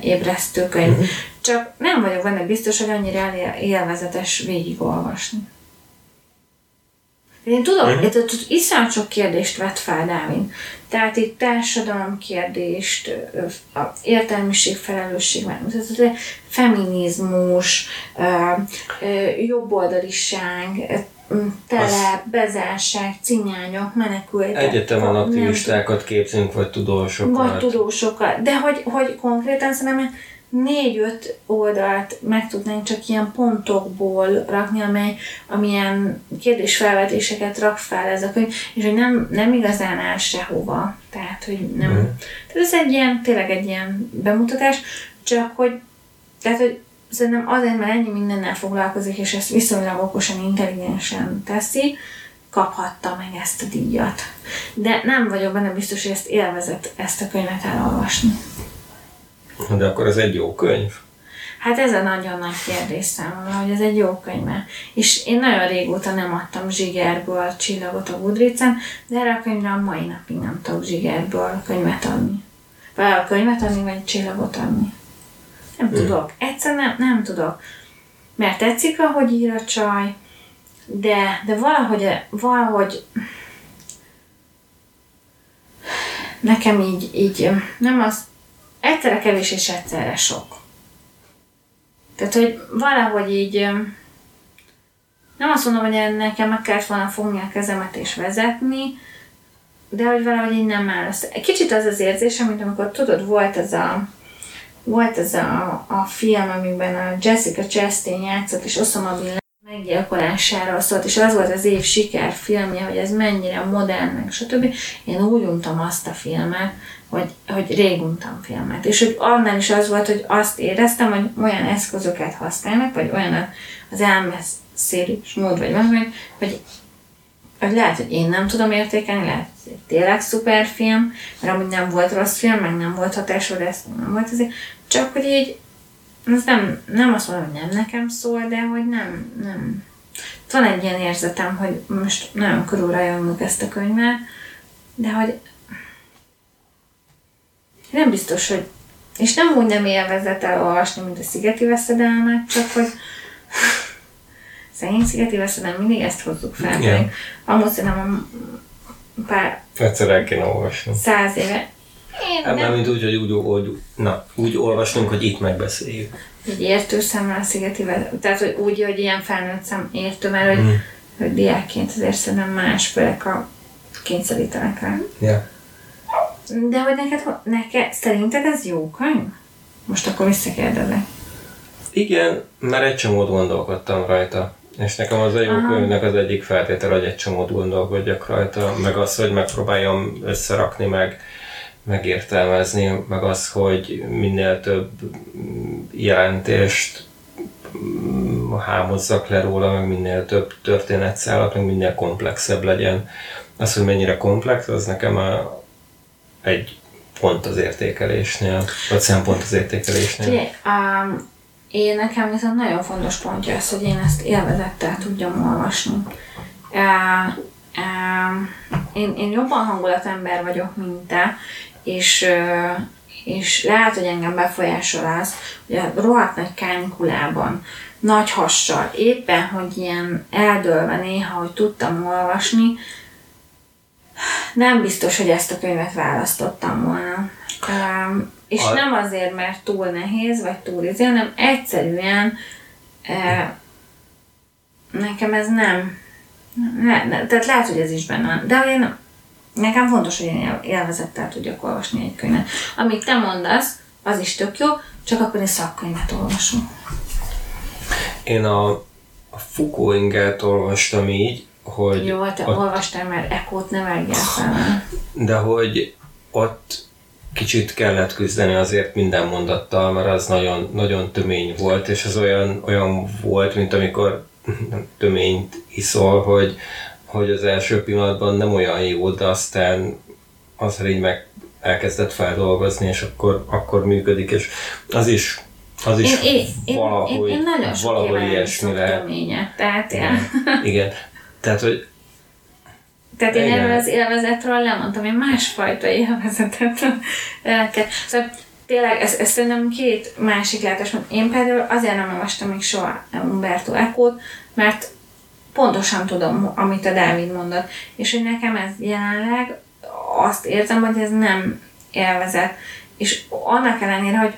ébresztő könyv. Csak nem vagyok benne biztos, hogy annyira él- élvezetes végigolvasni. Én tudom, Mhm. uh-huh. itt, iszonyat sok kérdést vett fel Dávid. Tehát itt társadalom kérdést, értelmiség, felelősség, feminizmus, jobboldaliság, tele, bezárság, cinyányok, menekültek. Egyetemen aktivistákat képzünk, vagy tudósokat. vagy tudósokat, de hogy, hogy konkrétan szerintem négy-öt oldalt meg tudnánk csak ilyen pontokból rakni, amely, amilyen kérdésfelvetéseket rak fel ez a könyv, és hogy nem, nem igazán áll sehova. Tehát, hogy nem. Mhm. Tehát ez egy ilyen, tényleg egy ilyen bemutatás, csak hogy, tehát, hogy szerintem azért, mert ennyi mindennel foglalkozik, és ezt viszonylag okosan, intelligensen teszi, kaphatta meg ezt a díjat. De nem vagyok benne biztos, hogy ezt élvezett ezt a könyvet elolvasni. De akkor ez egy jó könyv. Hát ez a nagyon nagy kérdés számomra, hogy ez egy jó könyv. És én nagyon régóta nem adtam zsigerből csillagot a Goodreads-en, de erre a könyvre a mai napig nem tudok zsigerből könyvet adni. Vagy a könyvet adni, vagy csillagot adni. Nem tudok. Egyszerűen nem, nem tudok. Mert tetszik, ahogy ír a csaj, de, de valahogy, valahogy nekem így, így nem az, egyszerre kevés és egyszerre sok. Tehát, hogy valahogy így nem azt mondom, hogy nekem meg kellett volna fogni a kezemet és vezetni, de hogy valahogy így nem áll össze. Kicsit az az érzésem, mint amikor tudod, volt ez a volt ez a, a film, amiben a Jessica Chastain játszott, és Osama Bin meggyilkolásáról szólt, és az volt az év sikerfilmje, hogy ez mennyire modern, meg stb. Én úgy untam azt a filmet, hogy, hogy rég untam filmet. És hogy annál is az volt, hogy azt éreztem, hogy olyan eszközöket használnak, vagy olyan az elmesszélés mód, vagy valami, hogy, hogy lehet, hogy én nem tudom értékelni, lehet, hogy tényleg szuper film, mert amúgy nem volt rossz film, meg nem volt hatásod, ez nem volt azért, csak hogy így ez nem, nem azt mondom, hogy nem nekem szól, de hogy nem, nem. Van egy ilyen érzetem, hogy most nagyon körülrajongok ezt a könyvet, de hogy nem biztos, hogy és nem úgy nem élvezett elolvasni, mint a Szigeti Veszedelmet, csak hogy szegény Szigeti Veszedelem, mindig ezt hozzuk fel. Yeah. Amúgy szerintem pár... Egyszer el kéne olvasni. Száz éve. Én hát nem, mint úgy, hogy úgy, úgy, na, úgy olvasnunk, hogy itt megbeszéljük. Egy értő szemmel szigeti tehát hogy úgy, hogy ilyen felnőtt szem értő, mert hogy, mm. hogy diákként azért szerintem más, főleg a kényszerítenek rá. Yeah. De hogy neked, neked, szerinted ez jó könyv? Most akkor visszakérdezek. Igen, mert egy csomót gondolkodtam rajta. És nekem az a jó Aha. könyvnek az egyik feltétel, hogy egy csomót gondolkodjak rajta, meg az, hogy megpróbáljam összerakni, meg megértelmezni, meg az, hogy minél több jelentést hámozzak le róla, meg minél több történetszálat, meg minél komplexebb legyen. Az, hogy mennyire komplex, az nekem a, egy pont az értékelésnél, vagy szempont az értékelésnél. Figyelj, um, én nekem viszont nagyon fontos pontja az, hogy én ezt élvezettel tudjam olvasni. Uh, uh, én, én jobban hangulatember vagyok, mint te, és, és lehet, hogy engem befolyásol az, hogy a rohadt nagy kánikulában, nagy hassal, éppen, hogy ilyen eldőlve néha, hogy tudtam olvasni, nem biztos, hogy ezt a könyvet választottam volna. Um, és a... nem azért, mert túl nehéz, vagy túl izé, hanem egyszerűen uh, nekem ez nem, ne, ne, tehát lehet, hogy ez is benne de én nekem fontos, hogy én élvezettel tudjak olvasni egy könyvet. Amit te mondasz, az is tök jó, csak akkor én szakkönyvet olvasom. Én a, a Foucault olvastam így, hogy... Jó, te ott, olvastál, mert Ekót nem fel. De hogy ott kicsit kellett küzdeni azért minden mondattal, mert az nagyon, nagyon tömény volt, és az olyan, olyan volt, mint amikor töményt iszol, hogy, hogy az első pillanatban nem olyan jó, de aztán az így meg elkezdett feldolgozni, és akkor, akkor működik, és az is az is én, én, valahogy, én, én, én nagyon valahogy ilyesmi lehet. tehát igen. igen. Tehát, hogy tehát én erről az élvezetről lemondtam, én másfajta élvezetet elkezd. Szóval tényleg ez, ez szerintem két másik látás. Én például azért nem olvastam még soha Umberto Eco-t, mert pontosan tudom, amit a Dávid mondott. És hogy nekem ez jelenleg azt érzem, hogy ez nem élvezet. És annak ellenére, hogy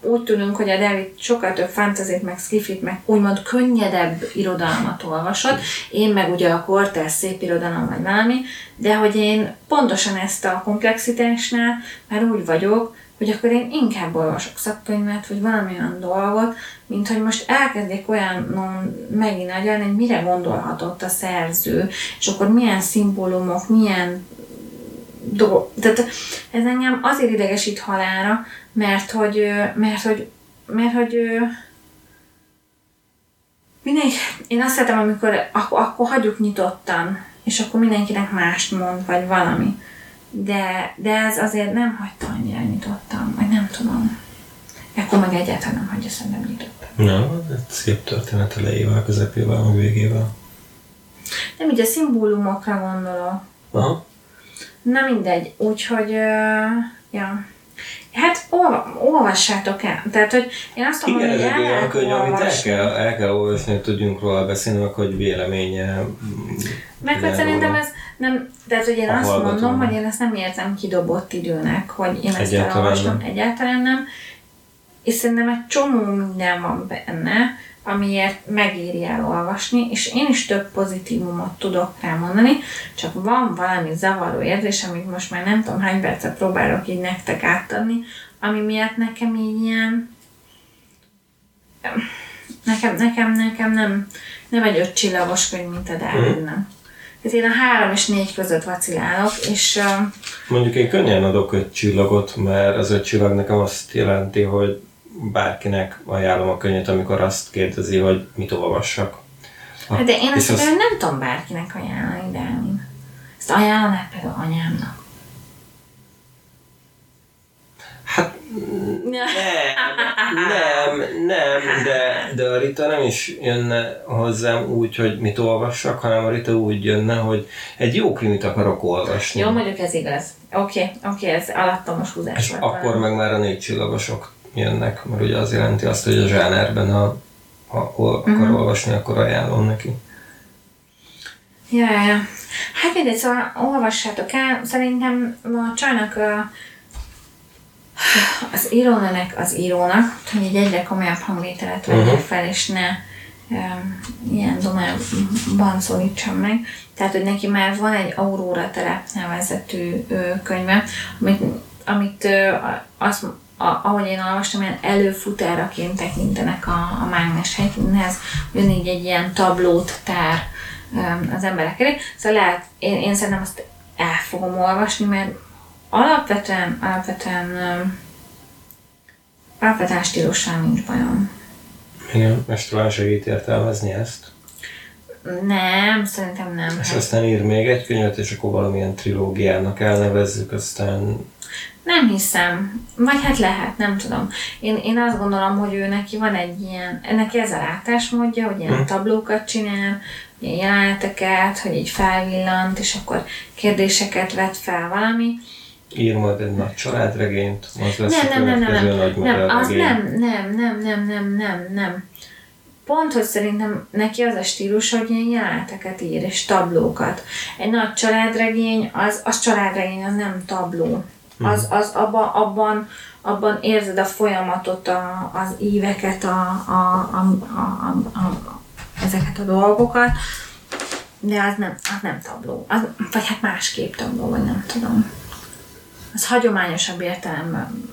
úgy tudunk, hogy a David sokkal több fantazit, meg skifit, meg úgymond könnyedebb irodalmat olvasott, én meg ugye a kortás szép irodalom vagy valami, de hogy én pontosan ezt a komplexitásnál már úgy vagyok, hogy akkor én inkább olvasok szakkönyvet, vagy valami olyan dolgot, mint hogy most elkezdik olyan megint agyalni, hogy mire gondolhatott a szerző, és akkor milyen szimbólumok, milyen dolgok. Tehát ez engem azért idegesít halára, mert hogy, mert hogy, mert hogy mindenki, én azt szeretem, amikor akkor, akkor hagyjuk nyitottan, és akkor mindenkinek mást mond, vagy valami. De, de ez azért nem hagyta annyira nyitottan, vagy nem tudom. Akkor meg egyáltalán nem hagyja szerintem nyitottan. Nem, egy szép történet elejével, közepével, meg végével. Nem, ugye a szimbólumokra gondolok. Aha. Na mindegy, úgyhogy, uh, ja. Hát olvassátok el. Tehát, hogy én azt mondom, Igen, hogy el olyan könyv, amit el kell, el kell olvasni, hogy tudjunk róla beszélni, meg hogy véleménye. mm, Meg hogy szerintem ez nem, tehát hogy én A azt mondom, hallgatónak. hogy én ezt nem érzem kidobott időnek, hogy én ezt Egyáltalán elolvastam, nem. egyáltalán nem. És szerintem egy csomó minden van benne, amiért megéri elolvasni, és én is több pozitívumot tudok rá mondani, csak van valami zavaró érzés, amit most már nem tudom hány percet próbálok így nektek átadni, ami miatt nekem így ilyen nekem, nekem, nekem nem, nem egy öt csillagos könyv, mint a Dávidnak. Tehát én a három és négy között vacilálok, és uh, Mondjuk én könnyen adok öt csillagot, mert az öt csillag nekem azt jelenti, hogy bárkinek ajánlom a könyvet, amikor azt kérdezi, hogy mit olvassak. A- hát de én azt az- például nem tudom bárkinek ajánlani, Dávid. Ezt ajánlanád például anyámnak. Hát nem, nem, de, de a Rita nem is jönne hozzám úgy, hogy mit olvassak, hanem a Rita úgy jönne, hogy egy jó krimit akarok olvasni. Jó, mondjuk ez igaz. Oké, okay, oké, okay, ez alattomos húzás És akkor meg már a négy csillagosok jönnek, mert ugye az jelenti azt, hogy a zsánerben, ha, ha ol, akar Mhm. olvasni, akkor ajánlom neki. Ja, ja, ja. Hát mindegy, szóval olvassátok el. Szerintem a csajnak a, az írónőnek az írónak, hogy egy egyre komolyabb hangvételet vegye Mhm. fel, és ne um, ilyen domában szólítsam meg. Tehát, hogy neki már van egy Aurora telep nevezetű ö, könyve, amit, amit ö, azt, a, ahogy én olvastam, ilyen előfutáraként tekintenek a, a mágnes hegyhez, ugyanígy egy ilyen tablót tár az emberek elé. Szóval lehet, én, én szerintem azt el fogom olvasni, mert alapvetően, alapvetően, alapvetően stílussal nincs bajom. Igen, és talán segít értelmezni ezt. Nem, szerintem nem. És Hát, aztán ír még egy könyvet, és akkor valamilyen trilógiának elnevezzük, aztán nem hiszem. Vagy hát lehet, nem tudom. Én, én azt gondolom, hogy ő neki van egy ilyen, neki ez a látásmódja, hogy ilyen Hm. tablókat csinál, ilyen jeleneteket, hogy így felvillant, és akkor kérdéseket vet fel valami. ír majd egy nagy családregényt, az lesz Nem, a nem, nem, nem, nagy nem, az nem, nem, nem, nem, nem, nem, nem. Pont, hogy szerintem neki az a stílus, hogy ilyen jeleneteket ír, és tablókat. Egy nagy családregény, az, az családregény, az nem tabló. Az, az abban, abban, abban érzed a folyamatot, a, az éveket, a, a, a, a, a, a, ezeket a dolgokat, de az nem, az nem tabló. Az, vagy hát másképp tabló, vagy nem tudom. Az hagyományosabb értelemben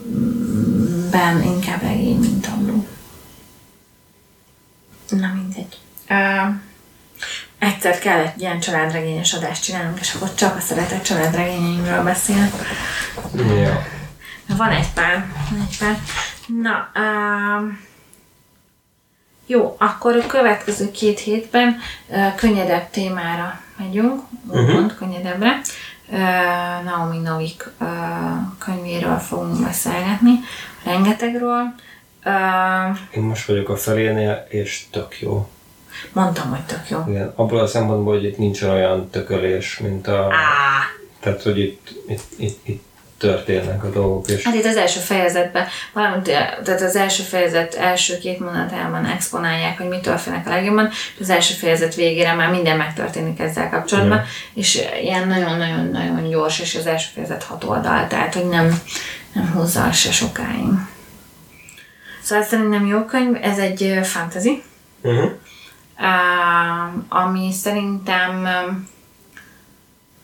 ben inkább regény, mint tabló. Na mindegy. Uh, egyszer kell egy ilyen családregényes adást csinálnunk, és akkor csak a szeretett családregényeimről beszélek. Ja. Van egy pár. Van egy pár. Na, uh, jó, akkor a következő két hétben uh, könnyedebb témára megyünk, uh-huh. könnyedebbre. Uh, Naomi Novik uh, könyvéről fogunk beszélgetni, rengetegről. Uh, Én most vagyok a felénél, és tök jó. Mondtam, hogy tök jó. Igen, abból a szempontból, hogy itt nincsen olyan tökölés, mint a... Á, Tehát, hogy itt, itt, itt, itt történnek a dolgok, és Hát itt az első fejezetben, valamint, tehát az első fejezet első két mondatában exponálják, hogy mitől félnek a legjobban, és az első fejezet végére már minden megtörténik ezzel kapcsolatban, Ja. és ilyen nagyon-nagyon-nagyon gyors, és az első fejezet hat oldal, tehát hogy nem, nem húzza se sokáig. Szóval szerintem jó könyv, ez egy fantasy, uh-huh. Ami szerintem öm,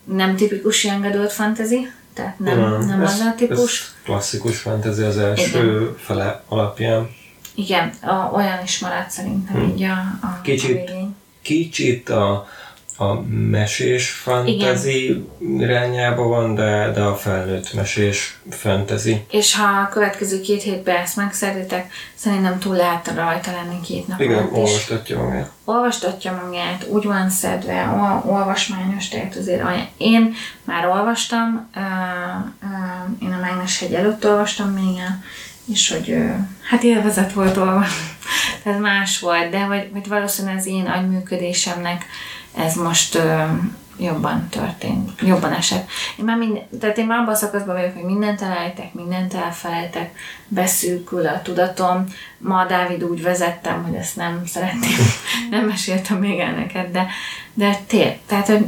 nem tipikus young adult fantasy, tehát nem, nem, nem az a típus. Ez klasszikus fantasy az első fele alapján. Igen, a, olyan is maradt szerintem így a, a Kicsit. a végén. Kicsit a, a mesés fantasy irányába van, de, de a felnőtt mesés fantasy. És ha a következő két hétben ezt megszerzitek, szerintem túl lehet rajta lenni két nap Igen, olvastatja magát. Olvastatja magát, úgy van szedve, ol- olvasmányos, tehát azért olyan. Én már olvastam, uh, uh, én a Mágnes hegy előtt olvastam még és hogy uh, hát élvezet volt olvasni, tehát más volt, de vagy, vagy valószínűleg az én agyműködésemnek ez most uh, jobban történt, jobban esett. Én már minden, tehát én már abban a szakaszban vagyok, hogy mindent elejtek, mindent elfelejtek, beszűkül a tudatom. Ma Dávid úgy vezettem, hogy ezt nem szeretném, nem meséltem még el neked, de, de tér, tehát, hogy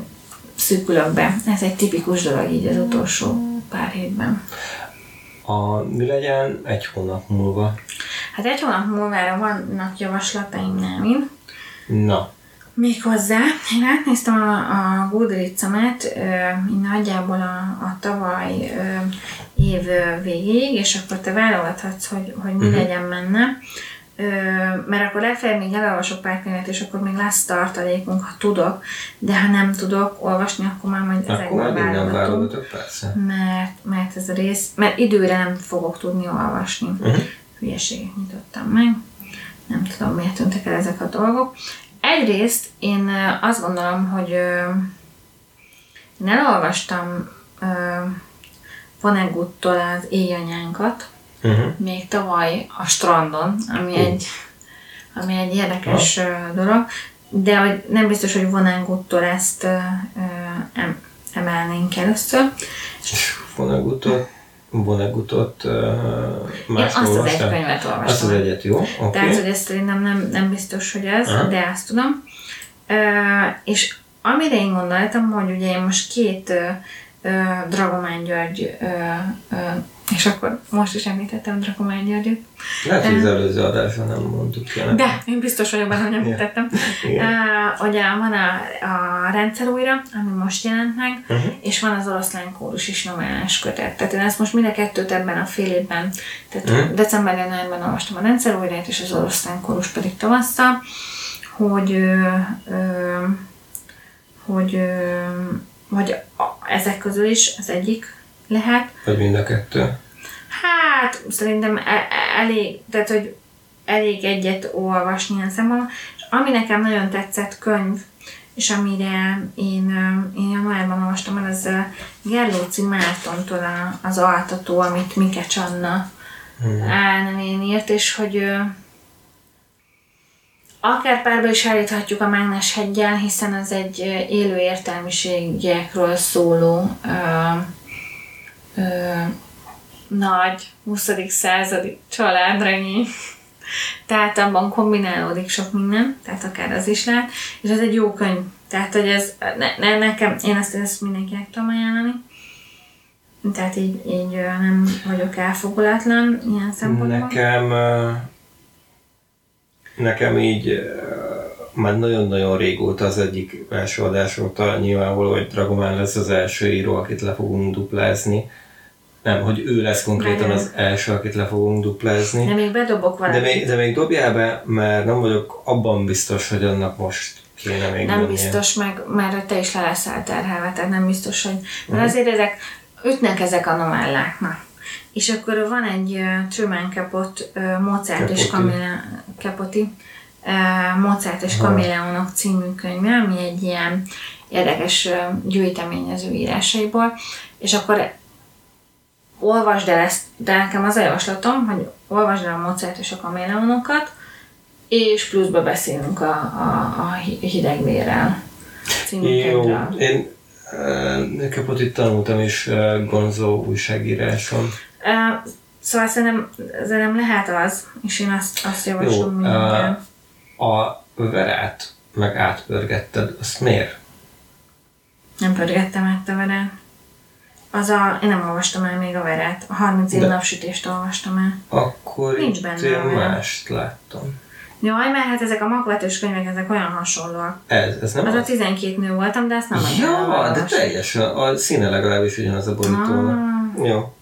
szűkülök be. Ez egy tipikus dolog így az utolsó pár hétben. A, mi legyen egy hónap múlva? Hát egy hónap múlvára vannak javaslataim nem Na, Méghozzá, én átnéztem a, a Goodreads-emet nagyjából a, a tavaly ö, év végéig, és akkor te válogathatsz, hogy, hogy mi uh-huh. legyen menne. Ö, mert akkor legfeljebb még elolvasok pár könyvet, és akkor még lesz tartalékunk, ha tudok, de ha nem tudok olvasni, akkor már majd ezekből válogatok. Mert, mert ez a rész, mert időre nem fogok tudni olvasni. Uh-huh. Hülyeséget nyitottam meg. Nem tudom, miért tűntek el ezek a dolgok. Egyrészt én azt gondolom, hogy én elolvastam Voneguttól az éjanyánkat, uh-huh. még tavaly a strandon, ami, uh. egy, ami egy érdekes uh. dolog, de hogy nem biztos, hogy Voneguttól ezt em, emelnénk először. Voneguttól Vonegutot uh, más Én azt az egy könyvet olvastam. Azt az egyet, jó? Okay. Tehát, hogy ezt szerintem nem, nem biztos, hogy ez, Aha. de azt tudom. Uh, és amire én gondoltam, hogy ugye én most két uh, Dragomán György uh, uh, és akkor most is említettem Drakomány Györgyöt. Lehet, hogy az előző adásban nem mondtuk ki. De, én biztos vagyok benne, hogy említettem. Uh, ugye van a, a rendszer újra, ami most jelent meg, uh-huh. és van az oroszlán kórus is novellás kötet. Tehát én ezt most mind a kettőt ebben a fél évben, tehát uh-huh. december januárban olvastam a rendszer újrát, és az oroszlán kórus pedig tavasszal, hogy ö, ö, hogy, ö, hogy a, ezek közül is az egyik lehet. Vagy mind a kettő? Hát, szerintem e- e- elég, tehát, hogy elég egyet olvasni ilyen szempontból. És ami nekem nagyon tetszett könyv, és amire én, én januárban olvastam el, az Gerlóci Mártontól az altató, amit Mike Csanna hmm. elnevén írt, és hogy akár párba is állíthatjuk a Mágnes heggyel, hiszen az egy élő értelmiségekről szóló ö, nagy 20. századi családregény. Tehát abban kombinálódik sok minden, tehát akár az is lehet, és ez egy jó könyv. Tehát, hogy ez ne, ne, nekem, én ezt, ezt mindenkinek tudom ajánlani. Tehát így, így nem vagyok elfogulatlan ilyen szempontból. Nekem, nekem így már nagyon-nagyon régóta az egyik első adás óta nyilvánvaló, hogy Dragomán lesz az első író, akit le fogunk duplázni. Nem, hogy ő lesz konkrétan az első, akit le fogunk duplázni. De még bedobok valamit. De még, de még dobjál be, mert nem vagyok abban biztos, hogy annak most kéne még Nem lennie. biztos, meg mert te is le leszel terhelve, tehát nem biztos, hogy... Mert azért ezek, ütnek ezek a novellák, na. És akkor van egy uh, Truman Capote, uh, Mozart Capote. és Camilla Capote, Mozart és Camilleonok című könyve, ami egy ilyen érdekes gyűjtemény az ő írásaiból, és akkor olvasd el ezt, de nekem az a javaslatom, hogy olvasd el a Mozart és a kaméleonokat, és pluszba beszélünk a, a, a hidegvérrel Jó, én nekem ott itt tanultam is Gonzo újságíráson. Szóval szerintem, szerintem lehet az, és én azt, azt javaslom Jó, uh, A verát meg átpörgetted, azt miért? Nem pörgettem át a verát. Az a, én nem olvastam el még a veret, a 30 év napsütést olvastam el. Akkor Nincs benne én mást láttam. Jaj, mert hát ezek a magvetős könyvek, ezek olyan hasonlóak. Ez, ez nem az, az? a 12 nő voltam, de ezt nem Ja, de teljesen, a színe legalábbis ugyanaz a borítónak. Ah. Jó.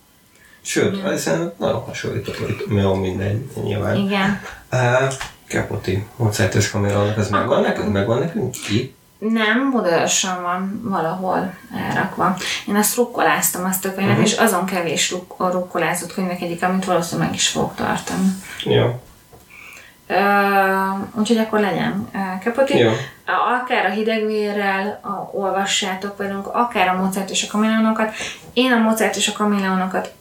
Sőt, ezen nagyon hasonlít a borító. Jó, mindegy, nyilván. Igen. Uh, Kapoti, Mozartos kamerának, az megvan nekünk? Megvan nekünk? Ki? Nem, modorosan van valahol elrakva. Én azt rukkoláztam azt a könyvet, uh-huh. és azon kevés ruk- rukkolázott könyvek egyik, amit valószínűleg meg is fogok tartani. Jó. Uh, úgyhogy akkor legyen uh, Kapoti. Jó. Akár a hidegvérrel a, olvassátok velünk, akár a Mozart és a Kameleonokat. Én a Mozart és a Kameleonokat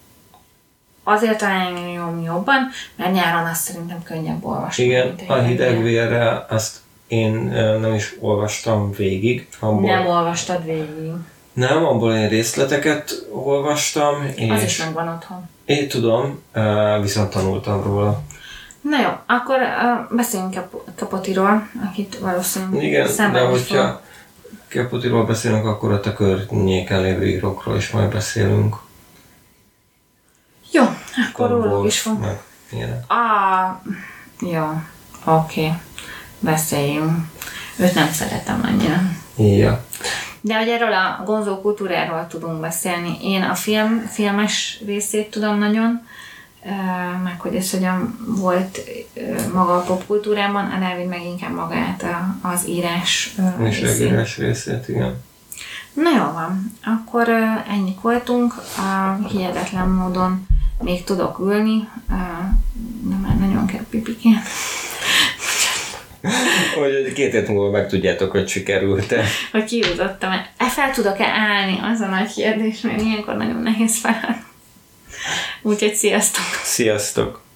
azért ajánlom jobban, mert nyáron azt szerintem könnyebb olvasni. Igen, a hidegvérrel azt én nem is olvastam végig. Abból, Nem olvastad végig. nem, abból én részleteket olvastam, és Az is megvan otthon. én tudom, viszont tanultam róla. Na jó, akkor beszéljünk Kap- Kapotiról, akit valószínűleg Igen, de hogyha Keputiról beszélünk, akkor a te környéken lévő írókról is majd beszélünk. Jó, akkor róluk is fog. Meg ilyenek. Ah, jó, oké, okay. beszéljünk. Őt nem szeretem annyira. Ja. De hogy erről a gonzó kultúráról tudunk beszélni. Én a film, filmes részét tudom nagyon, meg hogy ez hogyan volt maga a popkultúrában, a Dávid meg inkább magát a, az írás És részét. regírás részét, igen. Na jó van, akkor ö, ennyik voltunk. A hihetetlen módon még tudok ülni, de már nagyon kell pipikén. Hogy két hét múlva megtudjátok, hogy sikerült-e. Hogy kijutottam e fel tudok-e állni, az a nagy kérdés, mert ilyenkor nagyon nehéz felállni. Úgyhogy sziasztok! Sziasztok!